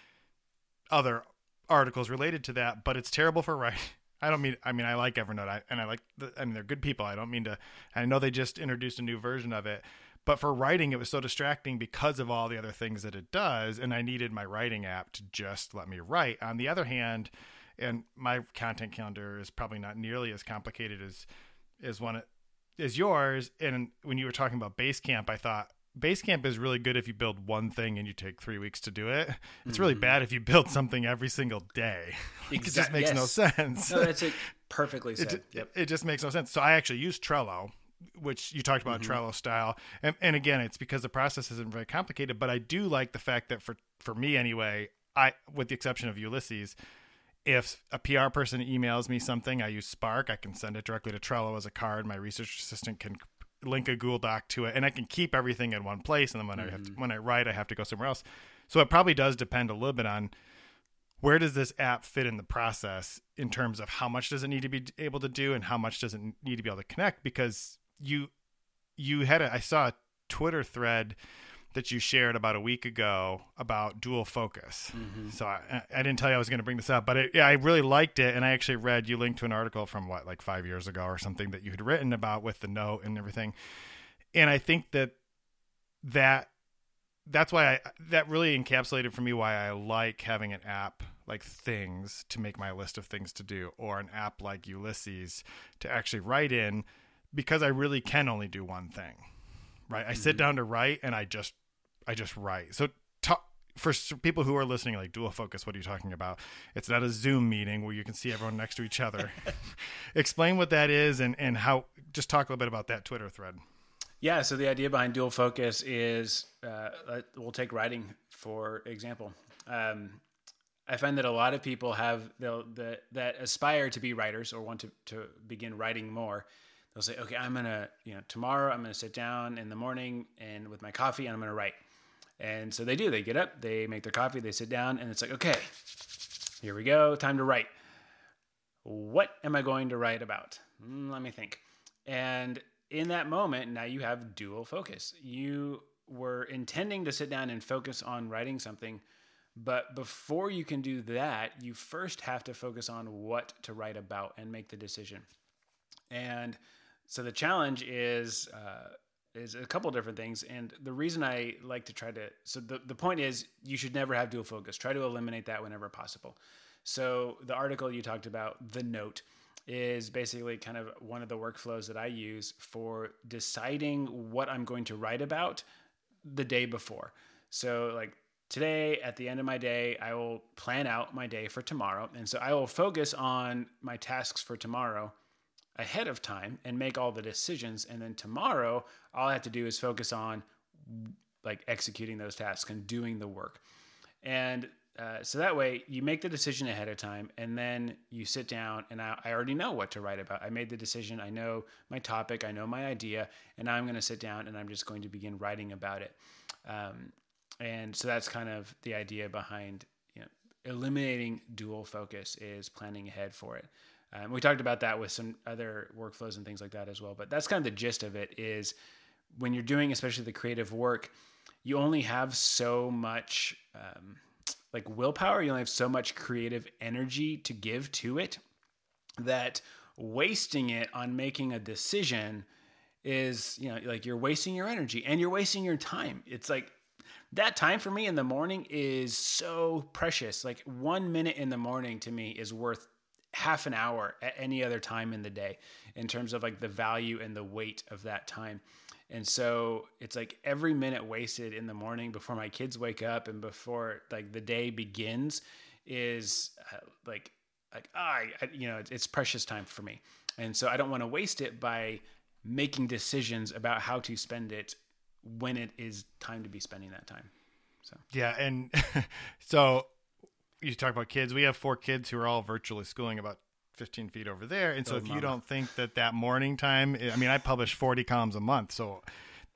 other articles related to that, but it's terrible for writing I don't mean I mean I like Evernote I, and I like the, I mean they're good people. I don't mean to I know they just introduced a new version of it, but for writing it was so distracting because of all the other things that it does and I needed my writing app to just let me write. On the other hand, and my content calendar is probably not nearly as complicated as as one as yours and when you were talking about Basecamp, I thought Basecamp is really good if you build one thing and you take three weeks to do it. It's mm-hmm. really bad if you build something every single day. It just makes yes. no sense. No, that's it. Perfectly said. It, yep. it, just makes no sense. So I actually use Trello, which you talked about mm-hmm. Trello style, and, and again, it's because the process isn't very complicated. But I do like the fact that for for me anyway, I with the exception of Ulysses, if a PR person emails me something, I use Spark. I can send it directly to Trello as a card. My research assistant can link a Google Doc to it, and I can keep everything in one place. And then when mm-hmm. I have to, mm-hmm. when I write, I have to go somewhere else. So it probably does depend a little bit on where does this app fit in the process in terms of how much does it need to be able to do and how much does it need to be able to connect because you you had a I saw a Twitter thread that you shared about a week ago about dual focus. Mm-hmm. So I, I, didn't tell you I was going to bring this up, but it, yeah, I really liked it, and I actually read you linked to an article from what like five years ago or something that you had written about with the note and everything, and I think that that that's why I that really encapsulated for me why I like having an app like Things to make my list of things to do, or an app like Ulysses to actually write in, because I really can only do one thing right? I mm-hmm. sit down to write and I just I just write. So for people who are listening, like dual focus, what are you talking about? It's not a Zoom meeting where you can see everyone next to each other. Explain what that is and, and how, just talk a little bit about that Twitter thread. Yeah, so the idea behind dual focus is uh, we'll take writing for example. Um, I find that a lot of people have the, that aspire to be writers or want to, to begin writing more. They'll say, okay, I'm gonna, you know, tomorrow I'm gonna sit down in the morning and with my coffee and I'm gonna write. And so they do. They get up, they make their coffee, they sit down, and it's like, okay, here we go, time to write. What am I going to write about? Mm, let me think. And in that moment, now you have dual focus. You were intending to sit down and focus on writing something, but before you can do that, you first have to focus on what to write about and make the decision. And so the challenge is uh, is a couple different things. And the reason I like to try to, so the, the point is you should never have dual focus. Try to eliminate that whenever possible. So the article you talked about, the note, is basically kind of one of the workflows that I use for deciding what I'm going to write about the day before. So like today at the end of my day, I will plan out my day for tomorrow. And so I will focus on my tasks for tomorrow ahead of time and make all the decisions. And then tomorrow, all I have to do is focus on like executing those tasks and doing the work. And uh, so that way you make the decision ahead of time and then you sit down and I, I, already know what to write about. I made the decision. I know my topic. I know my idea. And I'm going to sit down and I'm just going to begin writing about it. Um, and so that's kind of the idea behind you know, eliminating dual focus is planning ahead for it. Um, we talked about that with some other workflows and things like that as well. But that's kind of the gist of it is when you're doing, especially the creative work, you only have so much um, like willpower. You only have so much creative energy to give to it that wasting it on making a decision is, you know, like you're wasting your energy and you're wasting your time. It's like that time for me in the morning is so precious. Like one minute in the morning to me is worth half an hour at any other time in the day in terms of like the value and the weight of that time. And so it's like every minute wasted in the morning before my kids wake up and before like the day begins is uh, like like ah, I, you know it's precious time for me. And so I don't want to waste it by making decisions about how to spend it when it is time to be spending that time. So yeah, and so you talk about kids. We have four kids who are all virtually schooling about 15 feet over there. And so if mama. you don't think that that morning time, I mean, I publish 40 columns a month. So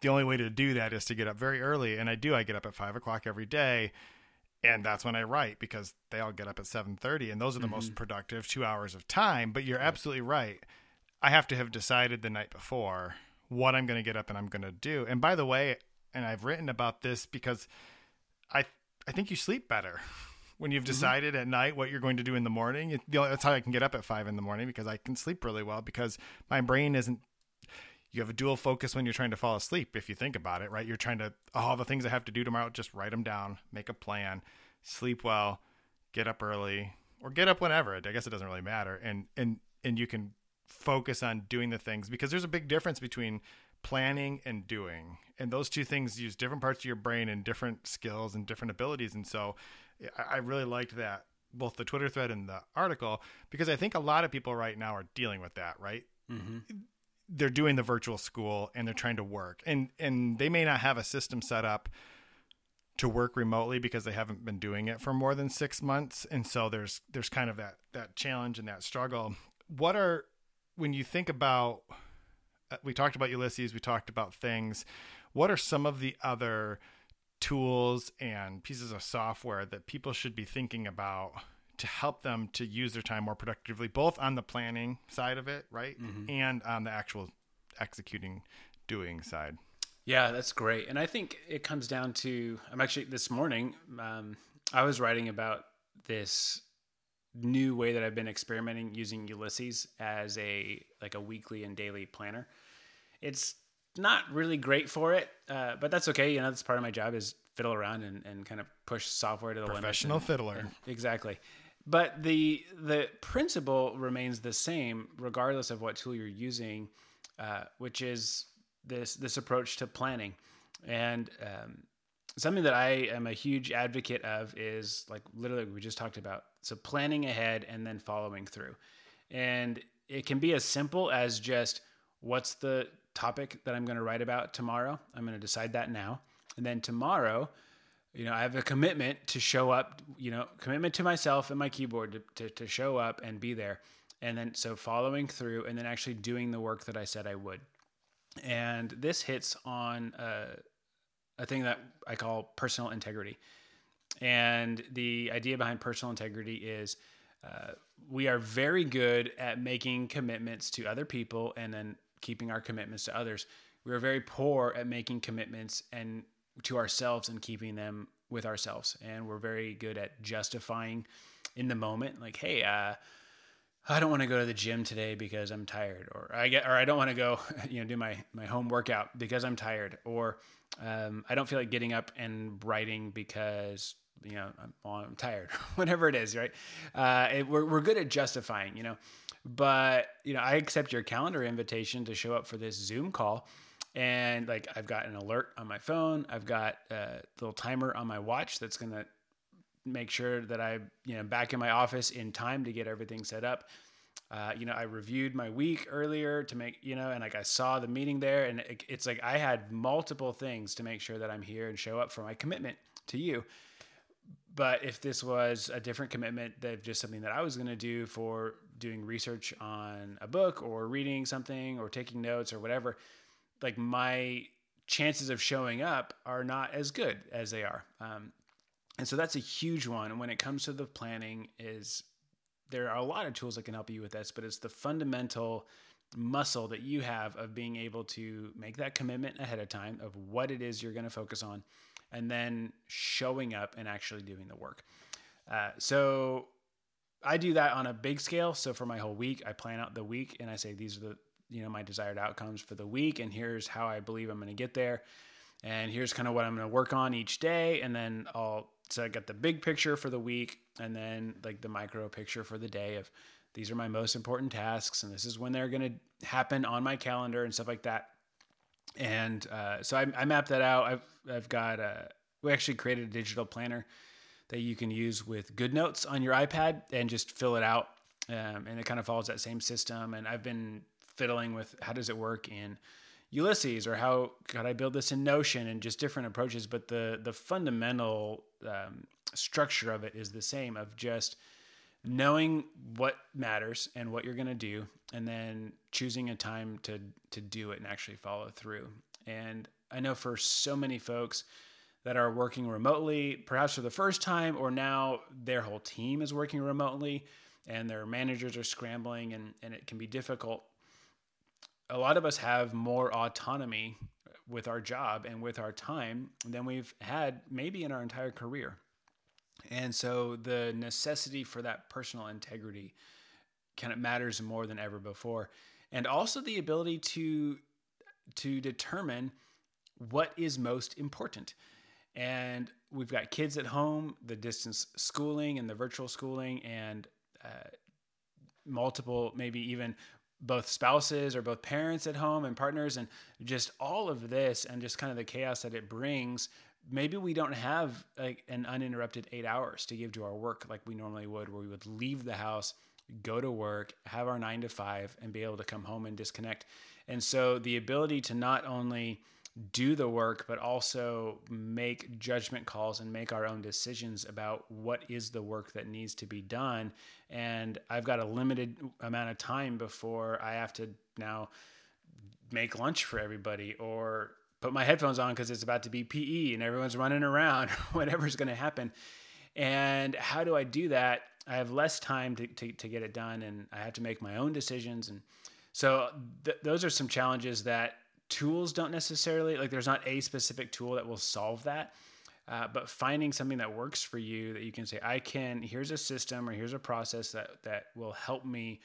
the only way to do that is to get up very early. And I do, I get up at five o'clock every day. And that's when I write because they all get up at 730 and those are the mm-hmm. most productive two hours of time. But you're right. absolutely right. I have to have decided the night before what I'm going to get up and I'm going to do. And by the way, and I've written about this because I, I think you sleep better when you've mm-hmm. decided at night what you're going to do in the morning. It, you know, that's how I can get up at five in the morning because I can sleep really well because my brain isn't. You have a dual focus when you're trying to fall asleep. If you think about it, right? You're trying to all the things I have to do tomorrow. Just write them down, make a plan, sleep well, get up early, or get up whenever. I guess it doesn't really matter, and and and you can focus on doing the things because there's a big difference between planning and doing and those two things use different parts of your brain and different skills and different abilities and so i really liked that both the twitter thread and the article because i think a lot of people right now are dealing with that right? Mm-hmm. they're doing the virtual school and they're trying to work. And and they may not have a system set up to work remotely because they haven't been doing it for more than six months. And so there's there's kind of that that challenge and that struggle. What are when you think about uh, we talked about ulysses we talked about things what are some of the other tools and pieces of software that people should be thinking about to help them to use their time more productively both on the planning side of it right and on the actual executing doing side Yeah, that's great. And I think it comes down to I'm actually this morning um, I was writing about this new way that I've been experimenting using Ulysses as a like a weekly and daily planner. It's not really great for it, uh, but that's okay. You know, that's part of my job is fiddle around and, and kind of push software to the limit. Professional fiddler. and- exactly. But the the principle remains the same regardless of what tool you're using, uh, which is this this approach to planning. And um, something that I am a huge advocate of is like literally we just talked about. So planning ahead and then following through. And it can be as simple as just what's the topic that I'm going to write about tomorrow? I'm going to decide that now. And then tomorrow, you know, I have a commitment to show up, you know, commitment to myself and my keyboard to, to, to show up and be there. And then so following through and then actually doing the work that I said I would. And this hits on uh, a thing that I call personal integrity. And the idea behind personal integrity is uh, we are very good at making commitments to other people and then keeping our commitments to others. We are very poor at making commitments and to ourselves and keeping them with ourselves. And we're very good at justifying in the moment, like, hey, uh, I don't want to go to the gym today because I'm tired, or I get, or I don't want to go, you know, do my my home workout because I'm tired, or um, I don't feel like getting up and writing because you know I'm, I'm tired, whatever it is, right? Uh, it, we're we're good at justifying, you know, but you know I accept your calendar invitation to show up for this Zoom call. And like I've got an alert on my phone, I've got a little timer on my watch that's gonna make sure that I, you know, back in my office in time to get everything set up. Uh, you know, I reviewed my week earlier to make, you know, and like I saw the meeting there, and it, it's like I had multiple things to make sure that I'm here and show up for my commitment to you. But if this was a different commitment that just something that I was going to do for doing research on a book or reading something or taking notes or whatever, like my chances of showing up are not as good as they are. Um, and so that's a huge one. And when it comes to the planning, is there are a lot of tools that can help you with this, but it's the fundamental muscle that you have of being able to make that commitment ahead of time of what it is you're going to focus on, and then showing up and actually doing the work. Uh, so I do that on a big scale. So for my whole week, I plan out the week and I say these are the you know my desired outcomes for the week, and here's how I believe I'm going to get there, and here's kind of what I'm going to work on each day, and then I'll so I got the big picture for the week, and then like the micro picture for the day of these are my most important tasks, and this is when they're going to happen on my calendar and stuff like that. And uh, so I, I mapped that out. I've I've got a we actually created a digital planner that you can use with GoodNotes on your iPad and just fill it out. Um, and it kind of follows that same system. And I've been fiddling with how does it work in Ulysses or how could I build this in Notion and just different approaches. But the the fundamental um, structure of it is the same of just knowing what matters and what you're going to do and then choosing a time to to do it and actually follow through. And I know for so many folks that are working remotely, perhaps for the first time, or now their whole team is working remotely and their managers are scrambling and, and it can be difficult. A lot of us have more autonomy with our job and with our time than we've had maybe in our entire career. And so the necessity for that personal integrity kind of matters more than ever before. And also the ability to to determine what is most important. And we've got kids at home, the distance schooling and the virtual schooling, and uh, multiple, maybe even both spouses or both parents at home and partners, and just all of this and just kind of the chaos that it brings. Maybe we don't have like an uninterrupted eight hours to give to our work like we normally would, where we would leave the house, go to work, have our nine to five, and be able to come home and disconnect. And so the ability to not only do the work, but also make judgment calls and make our own decisions about what is the work that needs to be done. And I've got a limited amount of time before I have to now make lunch for everybody or put my headphones on because it's about to be PE and everyone's running around, whatever's going to happen. And how do I do that? I have less time to, to, to, get it done and I have to make my own decisions. And so th- those are some challenges that tools don't necessarily like there's not a specific tool that will solve that uh, but finding something that works for you that you can say i can here's a system or here's a process that that will help me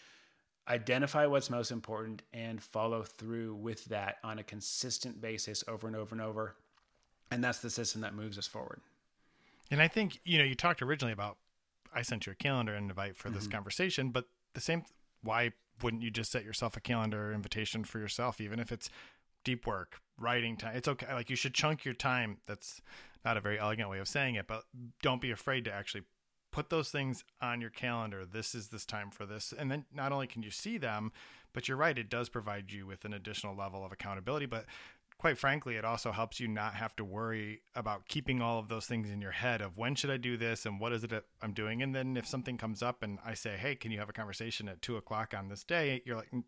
identify what's most important and follow through with that on a consistent basis over and over and over and that's the system that moves us forward and i think you know you talked originally about i sent you a calendar invite for this mm-hmm. conversation but the same why wouldn't you just set yourself a calendar invitation for yourself even if it's deep work, writing time. It's okay. Like you should chunk your time. That's not a very elegant way of saying it, but don't be afraid to actually put those things on your calendar. This is this time for this. And then not only can you see them, but you're right, it does provide you with an additional level of accountability. But quite frankly, it also helps you not have to worry about keeping all of those things in your head of when should I do this and what is it I'm doing. And then if something comes up and I say, hey, can you have a conversation at two o'clock on this day? You're like, mm,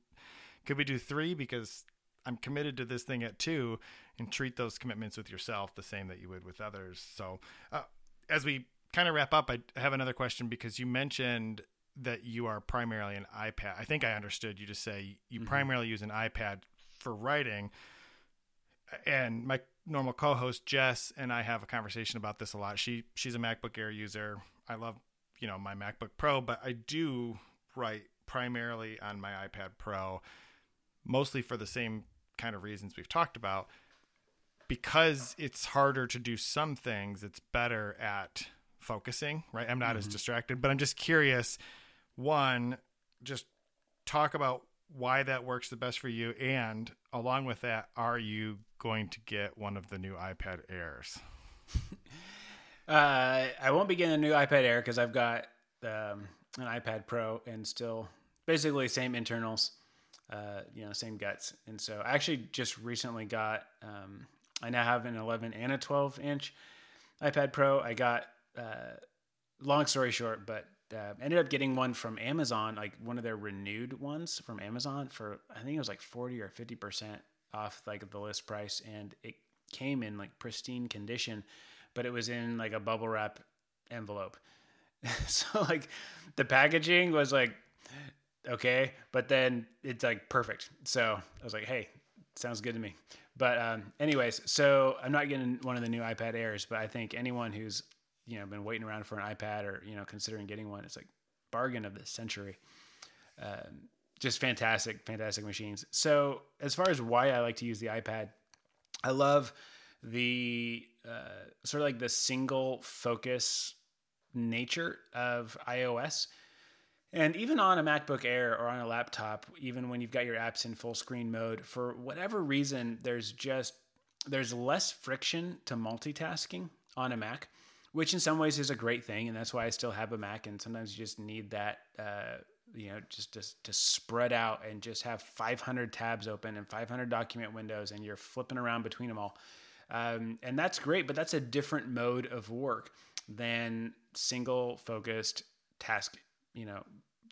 could we do three? Because I'm committed to this thing at two, and treat those commitments with yourself the same that you would with others. So, uh, as we kind of wrap up, I have another question because you mentioned that you are primarily an iPad. I think I understood you to say you mm-hmm. primarily use an iPad for writing. And my normal co-host Jess and I have a conversation about this a lot. She she's a MacBook Air user. I love, you know, my MacBook Pro, but I do write primarily on my iPad Pro mostly for the same kind of reasons we've talked about. Because it's harder to do some things, it's better at focusing, right? I'm not mm-hmm. as distracted, but I'm just curious. One, just talk about why that works the best for you. And along with that, are you going to get one of the new iPad Airs? uh, I won't be getting a new iPad Air because I've got um, an iPad Pro and still basically same internals uh, you know, same guts. And so I actually just recently got, um, I now have an 11 and a 12 inch iPad Pro. I got, uh, long story short, but uh, ended up getting one from Amazon, like one of their renewed ones from Amazon for, I think it was like 40 or 50% off like the list price. And it came in like pristine condition, but it was in like a bubble wrap envelope. so like the packaging was like okay, but then it's like perfect. So I was like, hey, sounds good to me. But um, anyways, so I'm not getting one of the new iPad Airs, but I think anyone who's you know been waiting around for an iPad or you know considering getting one, it's like bargain of the century. Um, just fantastic, fantastic machines. So as far as why I like to use the iPad, I love the uh, sort of like the single focus nature of iOS and even on a MacBook Air or on a laptop, even when you've got your apps in full screen mode, for whatever reason, there's just there's less friction to multitasking on a Mac, which in some ways is a great thing, and that's why I still have a Mac. And sometimes you just need that, uh, you know, just to, to spread out and just have 500 tabs open and 500 document windows, and you're flipping around between them all. Um, and that's great, but that's a different mode of work than single focused task you know,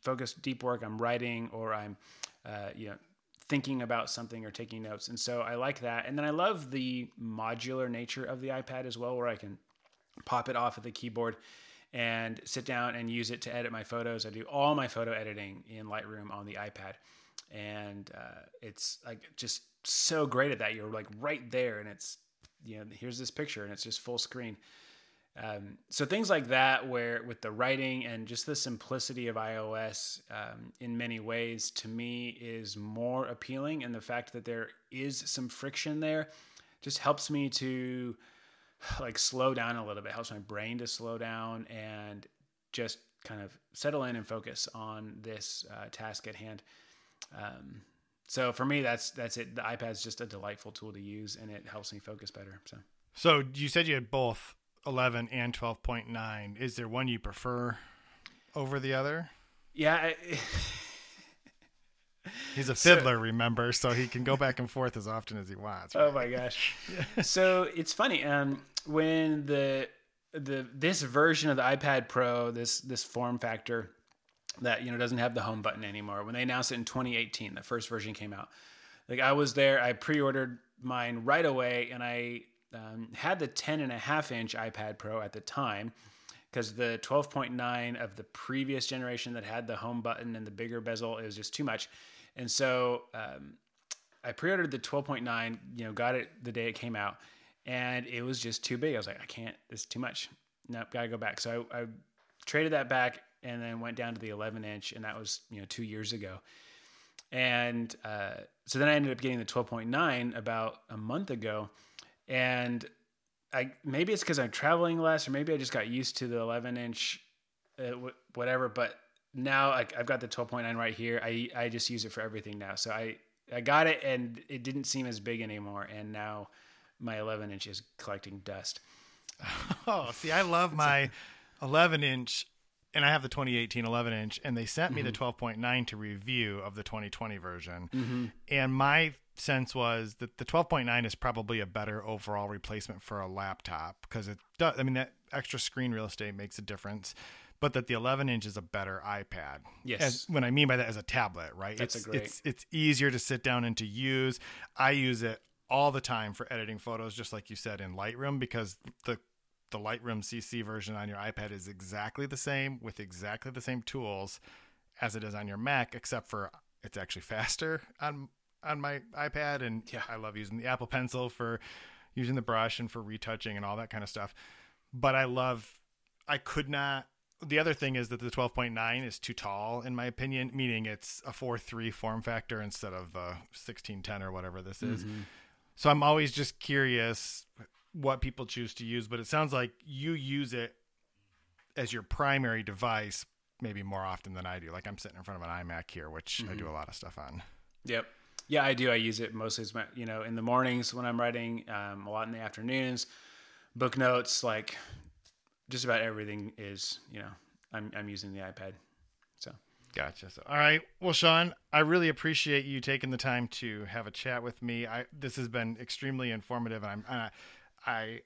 focused deep work. I'm writing or I'm, uh, you know, thinking about something or taking notes. And so I like that. And then I love the modular nature of the iPad as well, where I can pop it off of the keyboard and sit down and use it to edit my photos. I do all my photo editing in Lightroom on the iPad. And uh, it's like just so great at that. You're like right there and it's, you know, here's this picture and it's just full screen. Um, so things like that, where with the writing and just the simplicity of iOS, um, in many ways, to me is more appealing, and the fact that there is some friction there just helps me to like slow down a little bit, helps my brain to slow down and just kind of settle in and focus on this uh, task at hand. Um, so for me, that's that's it. The iPad's just a delightful tool to use, and it helps me focus better. So, so you said you had both 11 and 12.9. Is there one you prefer over the other? Yeah. I, He's a fiddler, so, remember, so he can go back and forth as often as he wants. Right? Oh my gosh! so it's funny. Um, when the the this version of the iPad Pro, this this form factor that you know doesn't have the home button anymore. When they announced it in 2018, the first version came out. Like I was there, I pre-ordered mine right away, and I um, had the 10 and a half inch iPad Pro at the time because the 12.9 of the previous generation that had the home button and the bigger bezel it was just too much, and so um, I pre-ordered the 12.9. You know, got it the day it came out, and it was just too big. I was like, I can't. It's too much. Nope, gotta go back. So I, I traded that back and then went down to the 11 inch, and that was you know two years ago. And uh, so then I ended up getting the 12.9 about a month ago, and I maybe it's because I'm traveling less, or maybe I just got used to the 11 inch, uh, whatever. But now I, I've got the 12.9 right here. I I just use it for everything now. So I I got it, and it didn't seem as big anymore, and now my 11 inch is collecting dust. Oh, see, I love my 11 inch and I have the 2018 11 inch, and they sent me mm-hmm. the 12.9 to review of the 2020 version. Mm-hmm. And my sense was that the 12.9 is probably a better overall replacement for a laptop because it does. I mean, that extra screen real estate makes a difference. But that the 11 inch is a better iPad. Yes. As, when I mean by that, as a tablet, right? That's it's, a great. It's it's easier to sit down and to use. I use it all the time for editing photos, just like you said in Lightroom, because the the Lightroom CC version on your iPad is exactly the same with exactly the same tools as it is on your Mac, except for it's actually faster on on my iPad. And yeah. I love using the Apple Pencil for using the brush and for retouching and all that kind of stuff. But I love, I could not. The other thing is that the 12.9 is too tall, in my opinion, meaning it's a 4.3 form factor instead of the 1610 or whatever this is. Mm-hmm. So I'm always just curious what people choose to use, but it sounds like you use it as your primary device maybe more often than I do. Like I'm sitting in front of an iMac here, which mm-hmm. I do mm-hmm. a lot of stuff on. Yep. Yeah, I do. I use it mostly as my, you know, in the mornings when I'm writing, um, a lot in the afternoons, book notes, like just about everything is, you know, I'm, I'm using the iPad. So. Gotcha. So, all right. Well, Shawn, I really appreciate you taking the time to have a chat with me. I this has been extremely informative, and I'm uh, I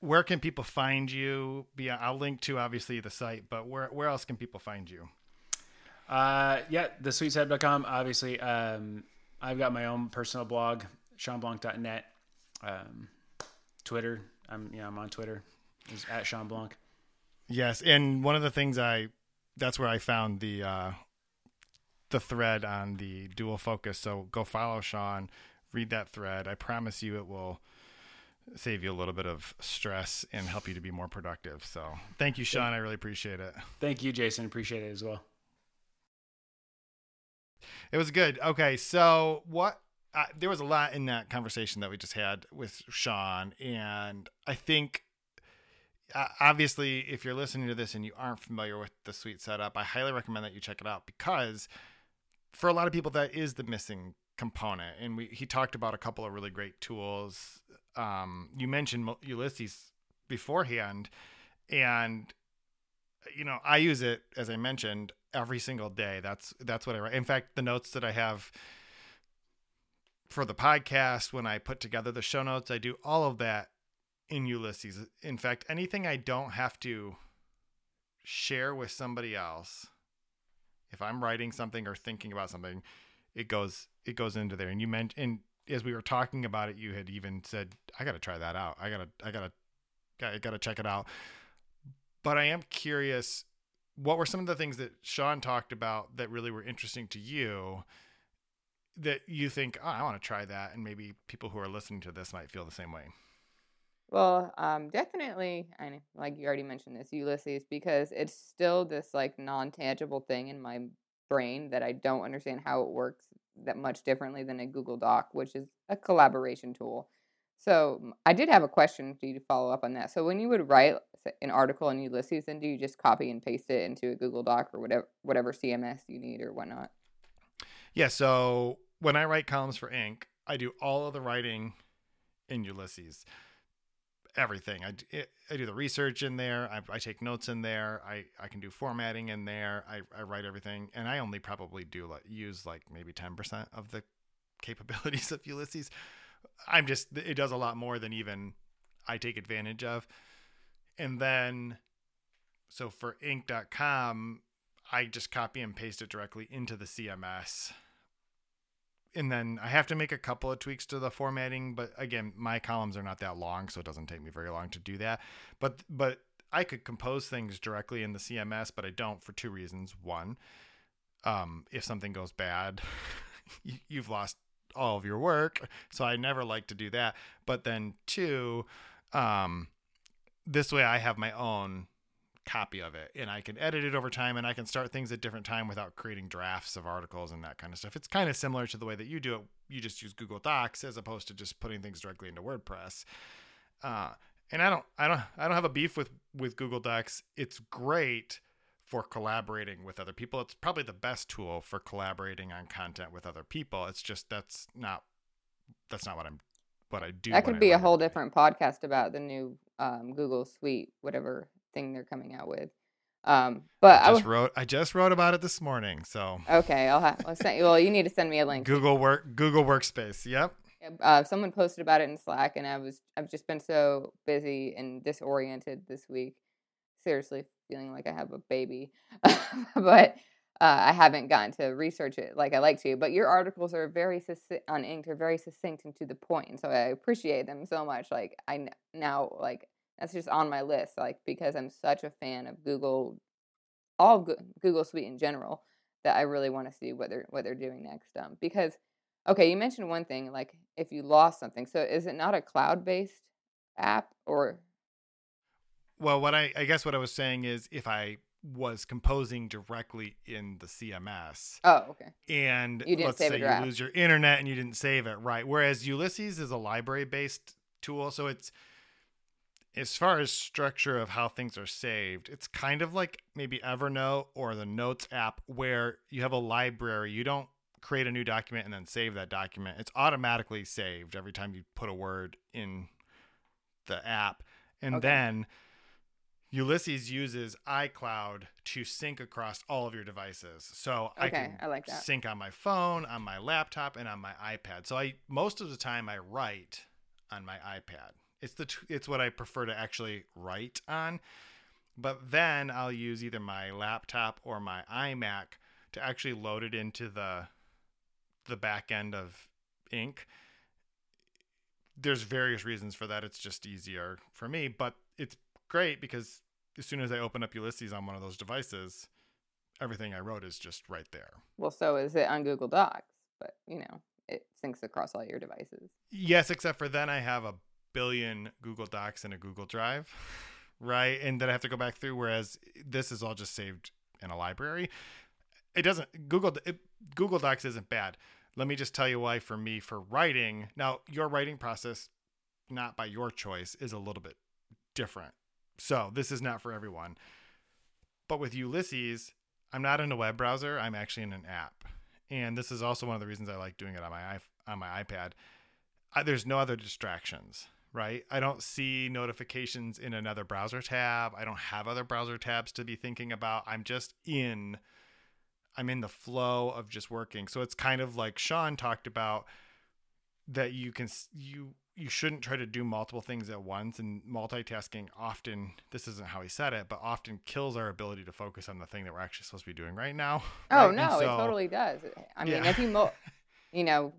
where can people find you? Be I'll link to obviously the site, but where where else can people find you? Uh, yeah, thesweetsetup.com. Obviously, um, I've got my own personal blog, ShawnBlanc.net. Um, Twitter, I'm yeah, I'm on Twitter. Is at Shawn Blanc. Yes, and one of the things I that's where I found the uh, the thread on the dual focus. So go follow Shawn, read that thread. I promise you, it will save you a little bit of stress and help you to be more productive. So thank you, Shawn. I really appreciate it. Thank you, Jason. Appreciate it as well. It was good. Okay, so what? Uh, there was a lot in that conversation that we just had with Shawn, and I think obviously, if you're listening to this and you aren't familiar with the Sweet Setup, I highly recommend that you check it out because for a lot of people, that is the missing component. And we he talked about a couple of really great tools um, you mentioned Ulysses beforehand, and you know I use it as I mentioned every single day. That's that's what I write. In fact, the notes that I have for the podcast when I put together the show notes, I do all of that in Ulysses. In fact, anything I don't have to share with somebody else, if I'm writing something or thinking about something, it goes it goes into there. And you mentioned and as we were talking about it, you had even said, "I got to try that out. I gotta, I gotta, I gotta check it out." But I am curious, what were some of the things that Shawn talked about that really were interesting to you? That you think, oh, I want to try that, and maybe people who are listening to this might feel the same way. Well, um, definitely, know, like you already mentioned this, Ulysses, because it's still this like non-tangible thing in my brain that I don't understand how it works that much differently than a Google Doc, which is a collaboration tool. So I did have a question for you to follow up on that. So when you would write an article in Ulysses, then do you just copy and paste it into a Google Doc or whatever whatever CMS you need or whatnot? Yeah, so when I write columns for Inc., I do all of the writing in Ulysses. Everything. I, it- eh, I do the research in there. I, I take notes in there. I, I can do formatting in there. I, I write everything. And I only probably do like use like maybe 10% of the capabilities of Ulysses. I'm just, it does a lot more than even I take advantage of. And then, so for Inc.com, I just copy and paste it directly into the CMS. And then I have to make a couple of tweaks to the formatting, but again, my columns are not that long, so it doesn't take me very long to do that. But but I could compose things directly in the CMS, but I don't for two reasons. One, um, if something goes bad, you- you've lost all of your work, so I never like to do that. But then two, um, this way I have my own copy of it and I can edit it over time and I can start things at different time without creating drafts of articles and that kind of stuff. It's kind of similar to the way that you do it. You just use Google Docs as opposed to just putting things directly into WordPress. Uh, and I don't, I don't, I don't have a beef with with Google Docs. It's great for collaborating with other people. It's probably the best tool for collaborating on content with other people. It's just that's not that's not what I'm what I do. That could be a whole different podcast about the new um, Google Suite, whatever thing they're coming out with. Um, but I I just w- wrote I just wrote about it this morning. So okay, I'll have. I'll send, you. well, you need to send me a link. Google work Google Workspace. Yep. Uh, someone posted about it in Slack, and I was I've just been so busy and disoriented this week. Seriously, feeling like I have a baby, but uh, I haven't gotten to research it like I like to. But your articles are very succinct on Inked, are very succinct and to the point. point, and so I appreciate them so much. Like I n- now like that's just on my list, like because I'm such a fan of Google, all Google Suite in general, that I really want to see what they're what they're doing next. Um, because okay, you mentioned one thing, like if you lost something, so is it not a cloud based app or Well, what I I guess what I was saying is if I was composing directly in the CMS oh okay and let's say you lose your internet and you didn't save it right whereas Ulysses is a library based tool so it's as far as structure of how things are saved it's kind of like maybe Evernote or the Notes app where you have a library you don't create a new document and then save that document it's automatically saved every time you put a word in the app and Okay. then Ulysses uses iCloud to sync across all of your devices. So I can I like that. sync on my phone, on my laptop, and on my iPad. So I most of the time I write on my iPad. It's the t- it's what I prefer to actually write on. But then I'll use either my laptop or my iMac to actually load it into the the back end of Ink. There's various reasons for that. It's just easier for me, but it's great because as soon as I open up Ulysses on one of those devices, everything I wrote is just right there. well so is it on Google Docs but you know it syncs across all your devices Yes, except for then I have a billion Google Docs in a Google Drive, right? And then I have to go back through. Whereas this is all just saved in a library. It doesn't Google it, Google Docs isn't bad. Let me just tell you why. For me, for writing now, your writing process, not by your choice, is a little bit different. So this is not for everyone. But with Ulysses, I'm not in a web browser. I'm actually in an app, and this is also one of the reasons I like doing it on my on my iPad. I, there's no other distractions, right? I don't see notifications in another browser tab. I don't have other browser tabs to be thinking about. I'm just in I'm in the flow of just working. So it's kind of like Shawn talked about that you can you you shouldn't try to do multiple things at once and multitasking often this isn't how he said it but often kills our ability to focus on the thing that we're actually supposed to be doing right now oh right? No it totally does I mean Yeah. if you mo- you know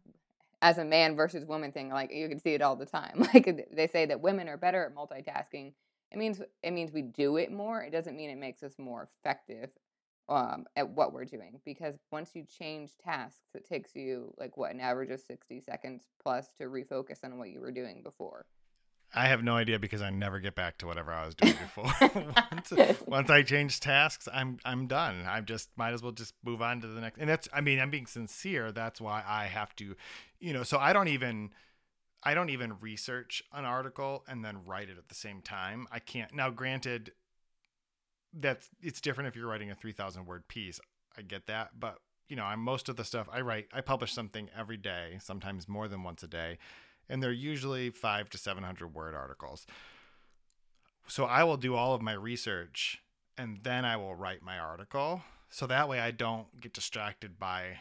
as a man versus woman thing like you can see it all the time like they say that women are better at multitasking it means it means we do it more it doesn't mean it makes us more effective um, at what we're doing because once you change tasks it takes you like what an average of 60 seconds plus to refocus on what you were doing before I have no idea because I never get back to whatever I was doing before. once, once, I change tasks, I'm I'm done. I just might as well just move on to the next. And that's I mean I'm being sincere. That's why I have to, you know. So I don't even I don't even research an article and then write it at the same time. I can't. Now, granted, that's it's different if you're writing a 3,000 word piece. I get that, but you know, I'm most of the stuff I write. I publish something every day, sometimes more than once a day and they're usually five to 700 word articles. So I will do all of my research and then I will write my article. So that way I don't get distracted by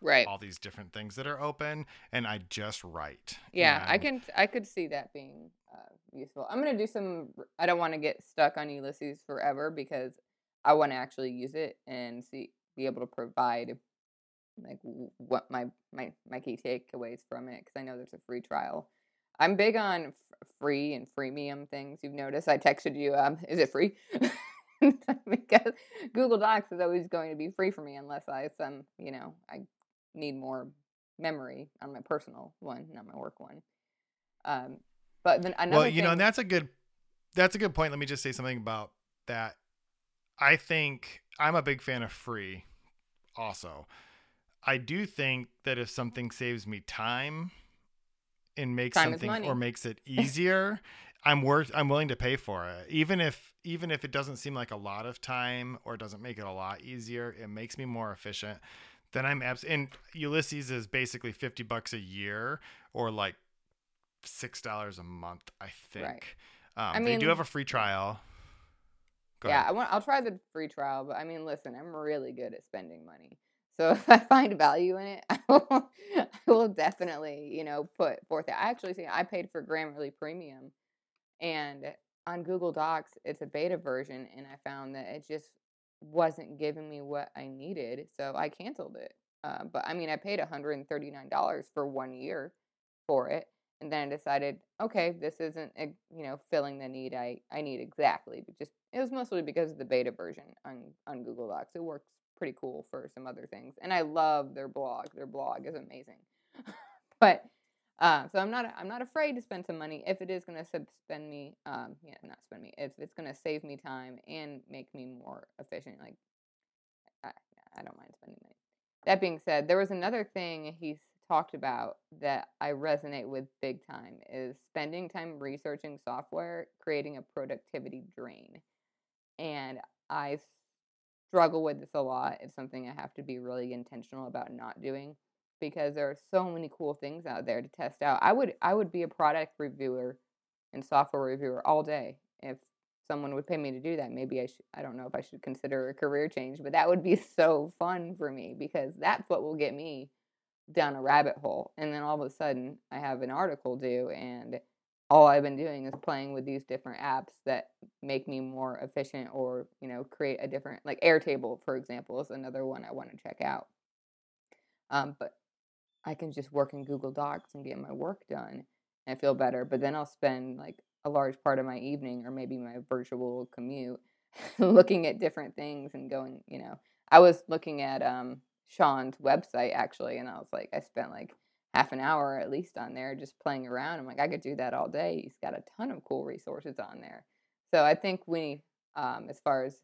right all these different things that are open and I just write. Yeah, and I can I could see that being uh, useful. I'm going to do some I don't want to get stuck on Ulysses forever because I want to actually use it and see be able to provide like what my my my key takeaways from it because I know there's a free trial. I'm big on f- free and freemium things. You've noticed I texted you. Um, is it free? because Google Docs is always going to be free for me unless I some you know I need more memory on my personal one, not my work one. Um, but then another well, you thing, know, and that's a good that's a good point. Let me just say something about that. I think I'm a big fan of free, also. I do think that if something saves me time and makes time something or makes it easier, I'm worth I'm willing to pay for it. Even if even if it doesn't seem like a lot of time or doesn't make it a lot easier, it makes me more efficient. Then I'm abs and Ulysses is basically 50 bucks a year or like $6 a month, I think. Right. Um, I mean, they do have a free trial. Go yeah, ahead. I want I'll try the free trial, but I mean, listen, I'm really good at spending money. So if I find value in it, I will, I will definitely, you know, put forth it. I actually think I paid for Grammarly Premium, and on Google Docs, it's a beta version, and I found that it just wasn't giving me what I needed, so I canceled it. Uh, but I mean, I paid $139 for one year for it, and then I decided, okay, this isn't, you know, filling the need I I need exactly. But just it was mostly because of the beta version on on Google Docs. It works pretty cool for some other things. And I love their blog. Their blog is amazing. but uh, so I'm not I'm not afraid to spend some money if it is going to spend me um yeah not spend me if it's going to save me time and make me more efficient. Like I, I don't mind spending money. That being said, there was another thing he's talked about that I resonate with big time is spending time researching software, creating a productivity drain. And I struggle with this a lot. It's something I have to be really intentional about not doing because there are so many cool things out there to test out. I would I would be a product reviewer and software reviewer all day if someone would pay me to do that. Maybe I should I don't know if I should consider a career change, but that would be so fun for me because that's what will get me down a rabbit hole. And then all of a sudden I have an article due and all I've been doing is playing with these different apps that make me more efficient or, you know, create a different, like Airtable, for example, is another one I want to check out. Um, but I can just work in Google Docs and get my work done and feel better. But then I'll spend like a large part of my evening or maybe my virtual commute looking at different things and going, you know, I was looking at um, Shawn's website actually, and I was like, I spent like half an hour at least on there just playing around. I'm like, I could do that all day. He's got a ton of cool resources on there. So I think we, um, as far as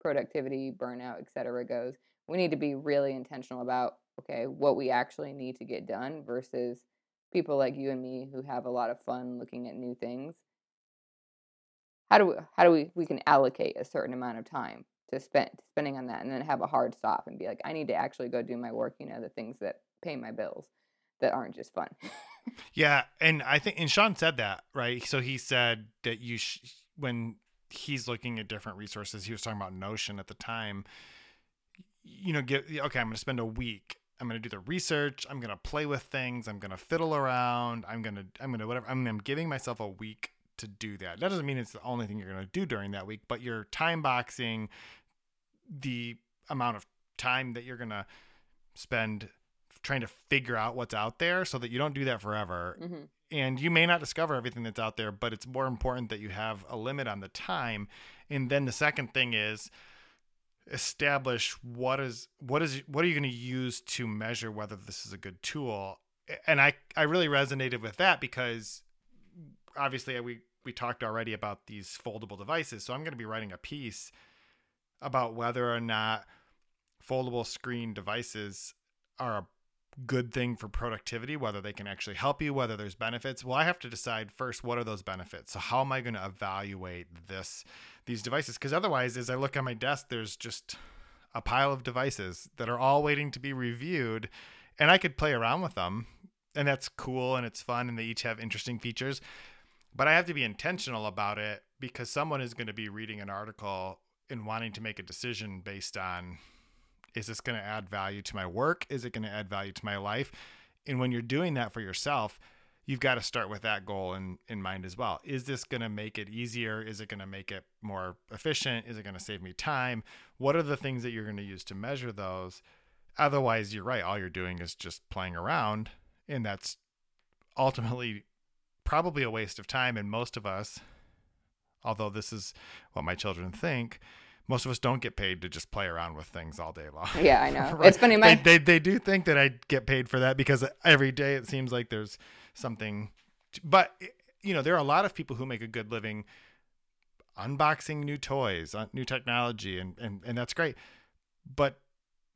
productivity, burnout, et cetera goes, we need to be really intentional about okay what we actually need to get done versus people like you and me who have a lot of fun looking at new things. How do we, how do we we can allocate a certain amount of time to spend spending on that and then have a hard stop and be like I need to actually go do my work, you know, the things that pay my bills that aren't just fun. yeah, and I think and Shawn said that right. So he said that you sh- when he's looking at different resources, he was talking about Notion at the time. You know, get okay. I'm going to spend a week. I'm going to do the research. I'm going to play with things. I'm going to fiddle around. I'm going to I'm going to whatever. I'm, I'm giving myself a week to do that. That doesn't mean it's the only thing you're going to do during that week, but you're time boxing the amount of time that you're going to spend trying to figure out what's out there so that you don't do that forever. Mm-hmm. And you may not discover everything that's out there, but it's more important that you have a limit on the time. And then the second thing is establish what is what is what are you going to use to measure whether this is a good tool. And I I really resonated with that because obviously we we talked already about these foldable devices, so I'm going to be writing a piece about whether or not foldable screen devices are a good thing for productivity, whether they can actually help you, whether there's benefits. Well, I have to decide first what are those benefits. So how am I going to evaluate this these devices? Because otherwise, as I look at my desk, there's just a pile of devices that are all waiting to be reviewed, and I could play around with them, and that's cool and it's fun, and they each have interesting features. But I have to be intentional about it because someone is going to be reading an article and wanting to make a decision based on is this going to add value to my work? Is it going to add value to my life? And when you're doing that for yourself, you've got to start with that goal in, in mind as well. Is this going to make it easier? Is it going to make it more efficient? Is it going to save me time? What are the things that you're going to use to measure those? Otherwise, you're right. All you're doing is just playing around. And that's ultimately probably a waste of time. And most of us, although this is what my children think, most of us don't get paid to just play around with things all day long. Yeah, I know. right? It's funny. My... They, they, they do think that I get paid for that because every day it seems like there's something. To, but eh, you know, there are a lot of people who make a good living unboxing new toys, new technology, and and and that's great. But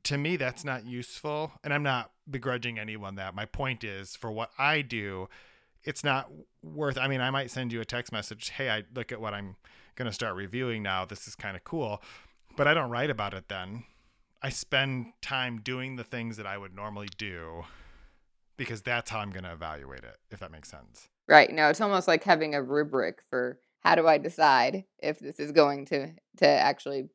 to me, that's not useful, and I'm not begrudging anyone that. My point is, for what I do, it's not worth. I mean, I might send you a text message, "Hey, I look at what I'm." Going to start reviewing now. This is kind of cool. But I don't write about it then. I spend time doing the things that I would normally do because that's how I'm going to evaluate it, if that makes sense. Right. No, it's almost like having a rubric for how do I decide if this is going to to actually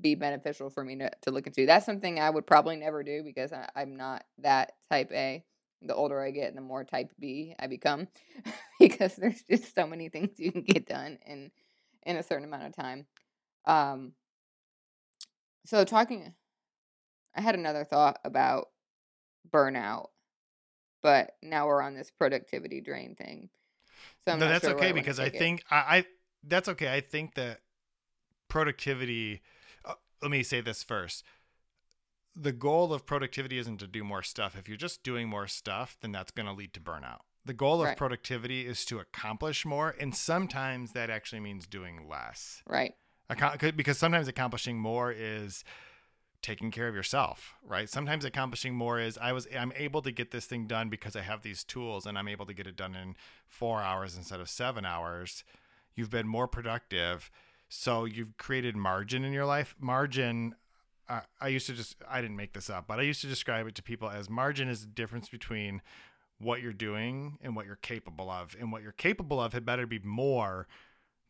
be beneficial for me to, to look into. That's something I would probably never do because I, I'm not that type A. The older I get, the more type B I become because there's just so many things you can get done and in a certain amount of time. Um, so talking, I had another thought about burnout, but now we're on this productivity drain thing. So no, that's sure okay because I think I, I, that's okay. I think that productivity. Uh, let me say this first. The goal of productivity isn't to do more stuff. If you're just doing more stuff, then that's going to lead to burnout. The goal of right. productivity is to accomplish more, and sometimes that actually means doing less. Right. Because sometimes accomplishing more is taking care of yourself, right? Sometimes accomplishing more is I was I'm able to get this thing done because I have these tools and I'm able to get it done in 4 hours instead of 7 hours. You've been more productive. So you've created margin in your life. Margin I used to just I didn't make this up, but I used to describe it to people as margin is the difference between what you're doing and what you're capable of. And what you're capable of had better be more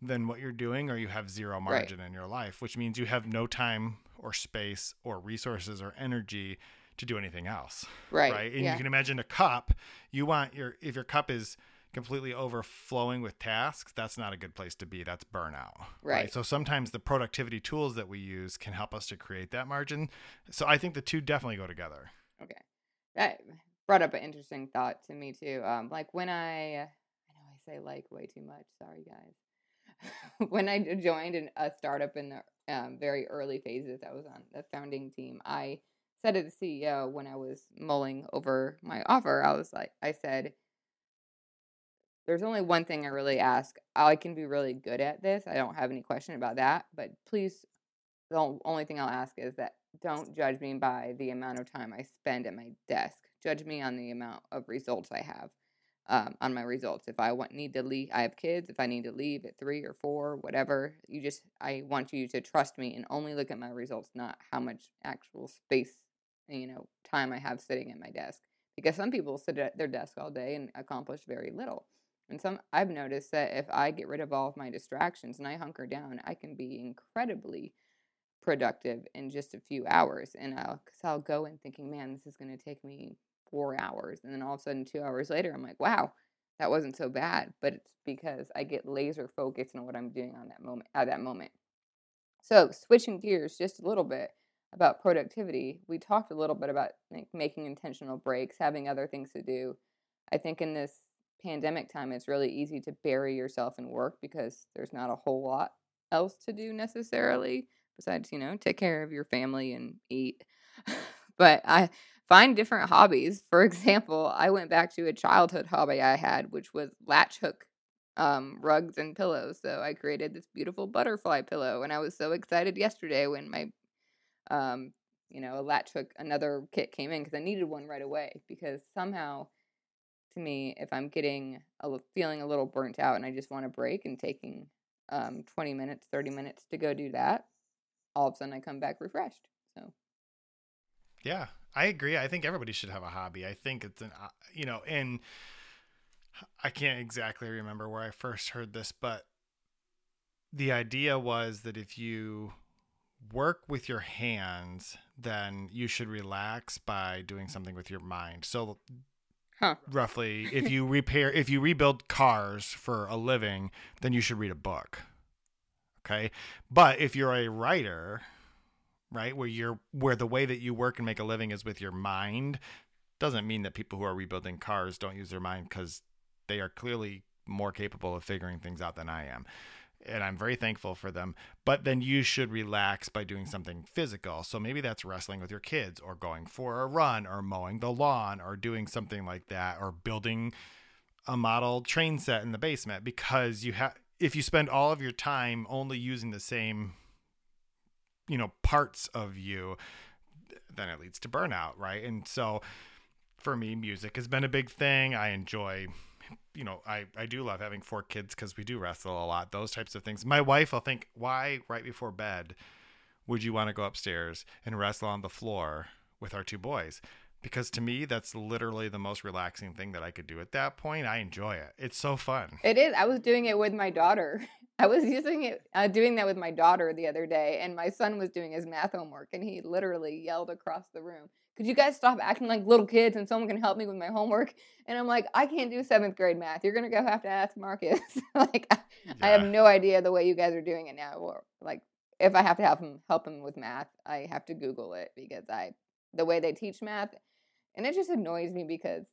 than what you're doing, or you have zero margin right. in your life, which means you have no time or space or resources or energy to do anything else. Right. Right. And yeah. you can imagine a cup, you want your, if your cup is, completely overflowing with tasks, that's not a good place to be. That's burnout. Right. right. So sometimes the productivity tools that we use can help us to create that margin. So I think the two definitely go together. Okay. That brought up an interesting thought to me too. Um, like when I, I know I say like way too much. Sorry, guys. when I joined an, a startup in the um, very early phases, I was on the founding team. I said to the CEO when I was mulling over my offer, I was like, I said, there's only one thing I really ask. I can be really good at this. I don't have any question about that. But please, the only thing I'll ask is that don't judge me by the amount of time I spend at my desk judge me on the amount of results I have um, on my results. If I want need to leave, I have kids. If I need to leave at three or four, whatever, you just I want you to trust me and only look at my results, not how much actual space, you know, time I have sitting at my desk. Because some people sit at their desk all day and accomplish very little. And some I've noticed that if I get rid of all of my distractions and I hunker down, I can be incredibly productive in just a few hours. And I'll, cause I'll go in thinking, man, this is going to take me four hours. And then all of a sudden, two hours later, I'm like, wow, that wasn't so bad. But it's because I get laser focused on what I'm doing on that moment at that moment. So switching gears just a little bit about productivity, we talked a little bit about like, making intentional breaks, having other things to do. I think in this pandemic time, it's really easy to bury yourself in work because there's not a whole lot else to do necessarily besides, you know, take care of your family and eat. but I find different hobbies. For example, I went back to a childhood hobby I had, which was latch hook um, rugs and pillows. So I created this beautiful butterfly pillow, and I was so excited yesterday when my, um, you know, a latch hook another kit came in because I needed one right away because somehow, to me, if I'm getting a li- feeling a little burnt out and I just want a break and taking um 20 minutes, 30 minutes to go do that, all of a sudden I come back refreshed. So Yeah, I agree. I think everybody should have a hobby. I think it's an, uh, you know, and I can't exactly remember where I first heard this, but the idea was that if you work with your hands, then you should relax by doing something with your mind. So, Huh. roughly, if you repair, if you rebuild cars for a living, then you should read a book. Okay. But if you're a writer, right, where you're, where the way that you work and make a living is with your mind, doesn't mean that people who are rebuilding cars don't use their mind because they are clearly more capable of figuring things out than I am. And I'm very thankful for them. But then you should relax by doing something physical. So maybe that's wrestling with your kids or going for a run or mowing the lawn or doing something like that or building a model train set in the basement because you have if you spend all of your time only using the same you know parts of you then it leads to burnout right? And so for me music has been a big thing. I enjoy you know i i do love having four kids because we do wrestle a lot those types of things. My wife will think why right before bed would you want to go upstairs and wrestle on the floor with our two boys? Because to me that's literally the most relaxing thing that i could do at that point. I enjoy it. It's so fun. It is. I was doing it with my daughter. I was using it, uh, doing that with my daughter the other day, and my son was doing his math homework, and he literally yelled across the room, "Could you guys stop acting like little kids and someone can help me with my homework?" And I'm like, "I can't do seventh grade math. You're gonna go have to ask Marcus. like, I, I have no idea the way you guys are doing it now. Or like, if I have to help him help him with math, I have to Google it because I the way they teach math, and it just annoys me because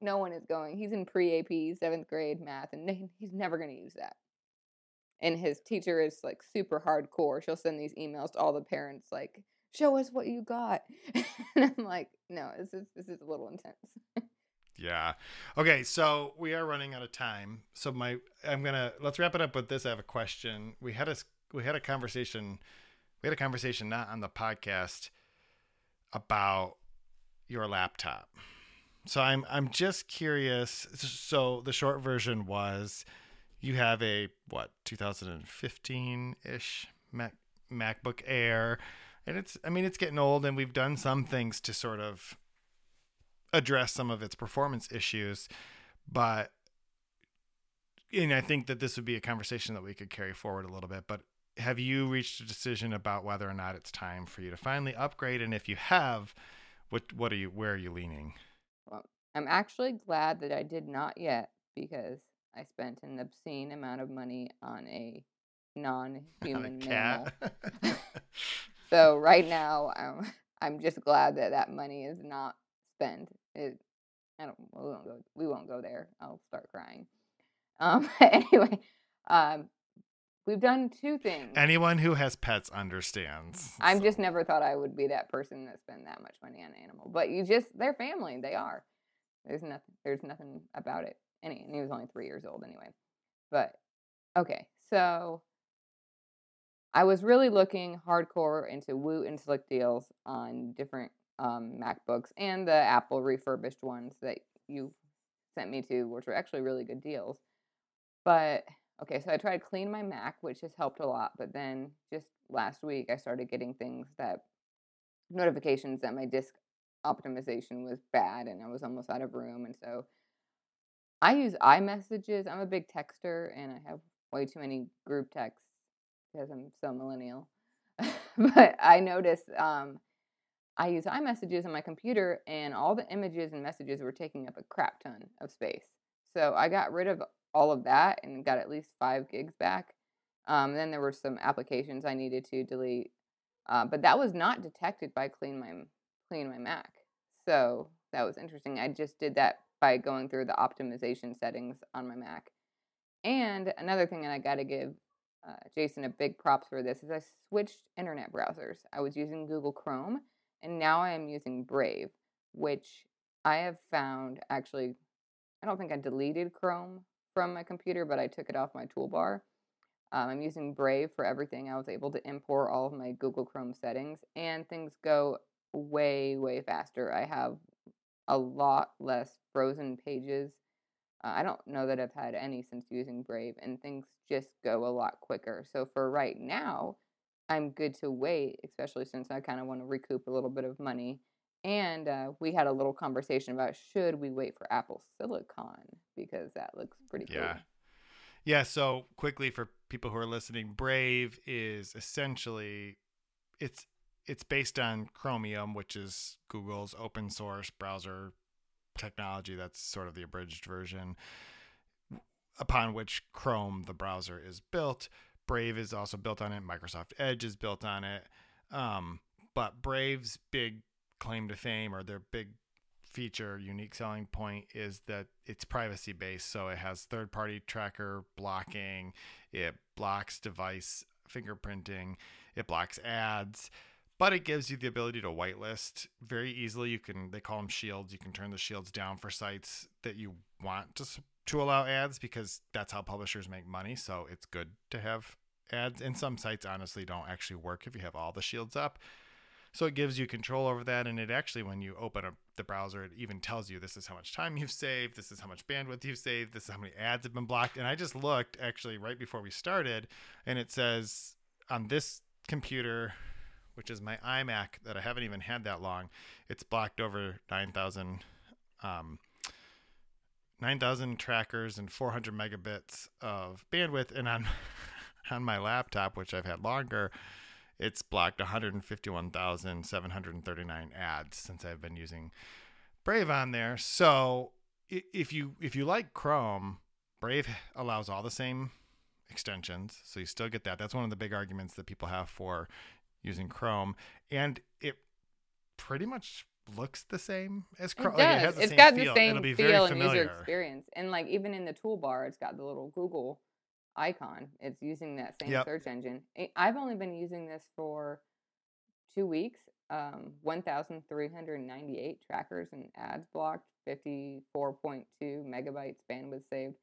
no one is going. He's in pre AP seventh grade math, and he's never going to use that. And his teacher is like super hardcore. She'll send these emails to all the parents, like, "Show us what you got." and I'm like, "No, this is this is a little intense." Yeah. Okay, so we are running out of time. So my I'm to let's wrap it up with this. I have a question. We had a we had a conversation we had a conversation not on the podcast about your laptop. So I'm I'm just curious. So the short version was you have a what 2015-ish Mac MacBook Air and it's I mean it's getting old and we've done some things to sort of address some of its performance issues, but and I think that this would be a conversation that we could carry forward a little bit. But have you reached a decision about whether or not it's time for you to finally upgrade? And if you have, what what are you where are you leaning? Well, I'm actually glad that I did not yet because I spent an obscene amount of money on a non-human mammal. cat? So right now, I'm I'm just glad that that money is not spent. It, I don't. We won't go. We won't go there. I'll start crying. Um. Anyway, um, we've done two things. Anyone who has pets understands. I've So, just never thought I would be that person that spend that much money on an animal. But you just they're family. They are. There's nothing there's nothing about it. Any and he was only three years old anyway. But okay, so I was really looking hardcore into Woot and Slickdeals on different um, MacBooks and the Apple refurbished ones that you sent me to, which were actually really good deals. But okay, so I tried to CleanMyMac, which has helped a lot. But then just last week, I started getting things that notifications that my disk optimization was bad and I was almost out of room. And so I use iMessages. I'm a big texter and I have way too many group texts because I'm so millennial. but I noticed um, I use iMessages on my computer and all the images and messages were taking up a crap ton of space. So I got rid of all of that and got at least five gigs back. Um, then there were some applications I needed to delete, uh, but that was not detected by clean my CleanMyMac. So that was interesting. I just did that by going through the optimization settings on my Mac. And another thing that I got to give uh, Jason a big props for this is I switched internet browsers. I was using Google Chrome, and now I am using Brave, which I have found actually. I don't think I deleted Chrome from my computer, but I took it off my toolbar. Um, I'm using Brave for everything. I was able to import all of my Google Chrome settings, and things go way, way faster. I have a lot less frozen pages. Uh, I don't know that I've had any since using Brave, and things just go a lot quicker. So for right now, I'm good to wait, especially since I kind of want to recoup a little bit of money. And uh, we had a little conversation about should we wait for Apple Silicon because that looks pretty cool. Yeah. Yeah, so quickly for people who are listening, Brave is essentially it's it's based on Chromium, which is Google's open source browser technology. That's sort of the abridged version upon which Chrome, the browser, is built. Brave is also built on it. Microsoft Edge is built on it. Um, but Brave's big claim to fame or their big feature, unique selling point is that it's privacy based. So it has third party tracker blocking, it blocks device fingerprinting, it blocks ads but it gives you the ability to whitelist very easily. You can they call them shields. You can turn the shields down for sites that you want to to allow ads because that's how publishers make money. So it's good to have ads. And some sites honestly don't actually work if you have all the shields up. So it gives you control over that. And it actually, when you open up the browser, it even tells you this is how much time you've saved, this is how much bandwidth you've saved, this is how many ads have been blocked. And I just looked actually right before we started, and it says on this computer which is my iMac that I haven't even had that long, it's blocked over 9,000 um, 9,000 trackers and 400 megabits of bandwidth. And on, on my laptop, which I've had longer, it's blocked 151,739 ads since I've been using Brave on there. So if you if you like Chrome, Brave allows all the same extensions, so you still get that. That's one of the big arguments that people have for using Chrome, and it pretty much looks the same as Chrome. It does. Like it has got feel. the same feel and user experience, and like even in the toolbar, it's got the little Google icon. It's using that same yep. search engine. I've only been using this for two weeks. Um, 1,398 trackers and ads blocked, 54.2 megabytes bandwidth saved.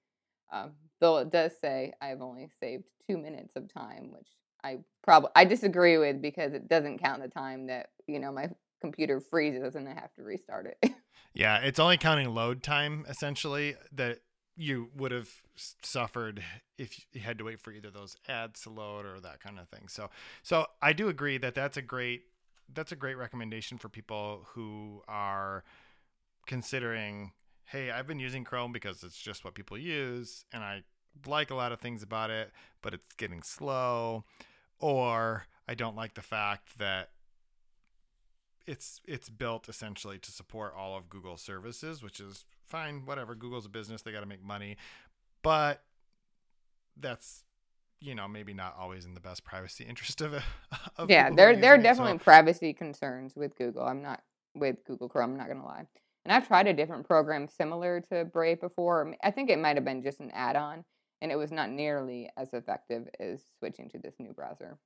Um, though it does say I've only saved two minutes of time, which I probably I disagree with because it doesn't count the time that you know my computer freezes and I have to restart it. yeah, it's only counting load time essentially that you would have suffered if you had to wait for either those ads to load or that kind of thing. So so I do agree that that's a great that's a great recommendation for people who are considering hey, I've been using Chrome because it's just what people use and I like a lot of things about it, but it's getting slow or I don't like the fact that it's it's built essentially to support all of Google's services, which is fine, whatever. Google's a business, they got to make money. But that's you know, maybe not always in the best privacy interest of it. yeah, there there are definitely so. privacy concerns with Google. I'm not with Google Chrome, I'm not going to lie. And I've tried a different program similar to Brave before. I think it might have been just an add-on and it was not nearly as effective as switching to this new browser.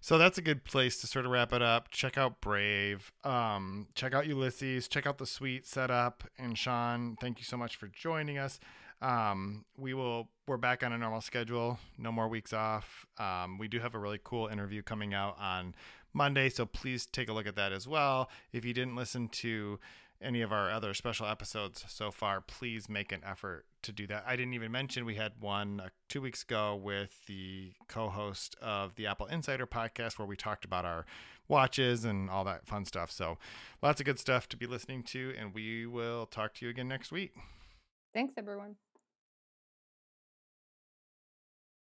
So that's a good place to sort of wrap it up. Check out Brave. Um, check out Ulysses. Check out the Sweet Setup. And Shawn, thank you so much for joining us. Um, we will. We're back on a normal schedule. No more weeks off. Um, we do have a really cool interview coming out on Monday, so please take a look at that as well. If you didn't listen to any of our other special episodes so far, please make an effort to do that. I didn't even mention we had one uh, two weeks ago with the co host of the Apple Insider podcast where we talked about our watches and all that fun stuff. So lots of good stuff to be listening to, and we will talk to you again next week. Thanks, everyone.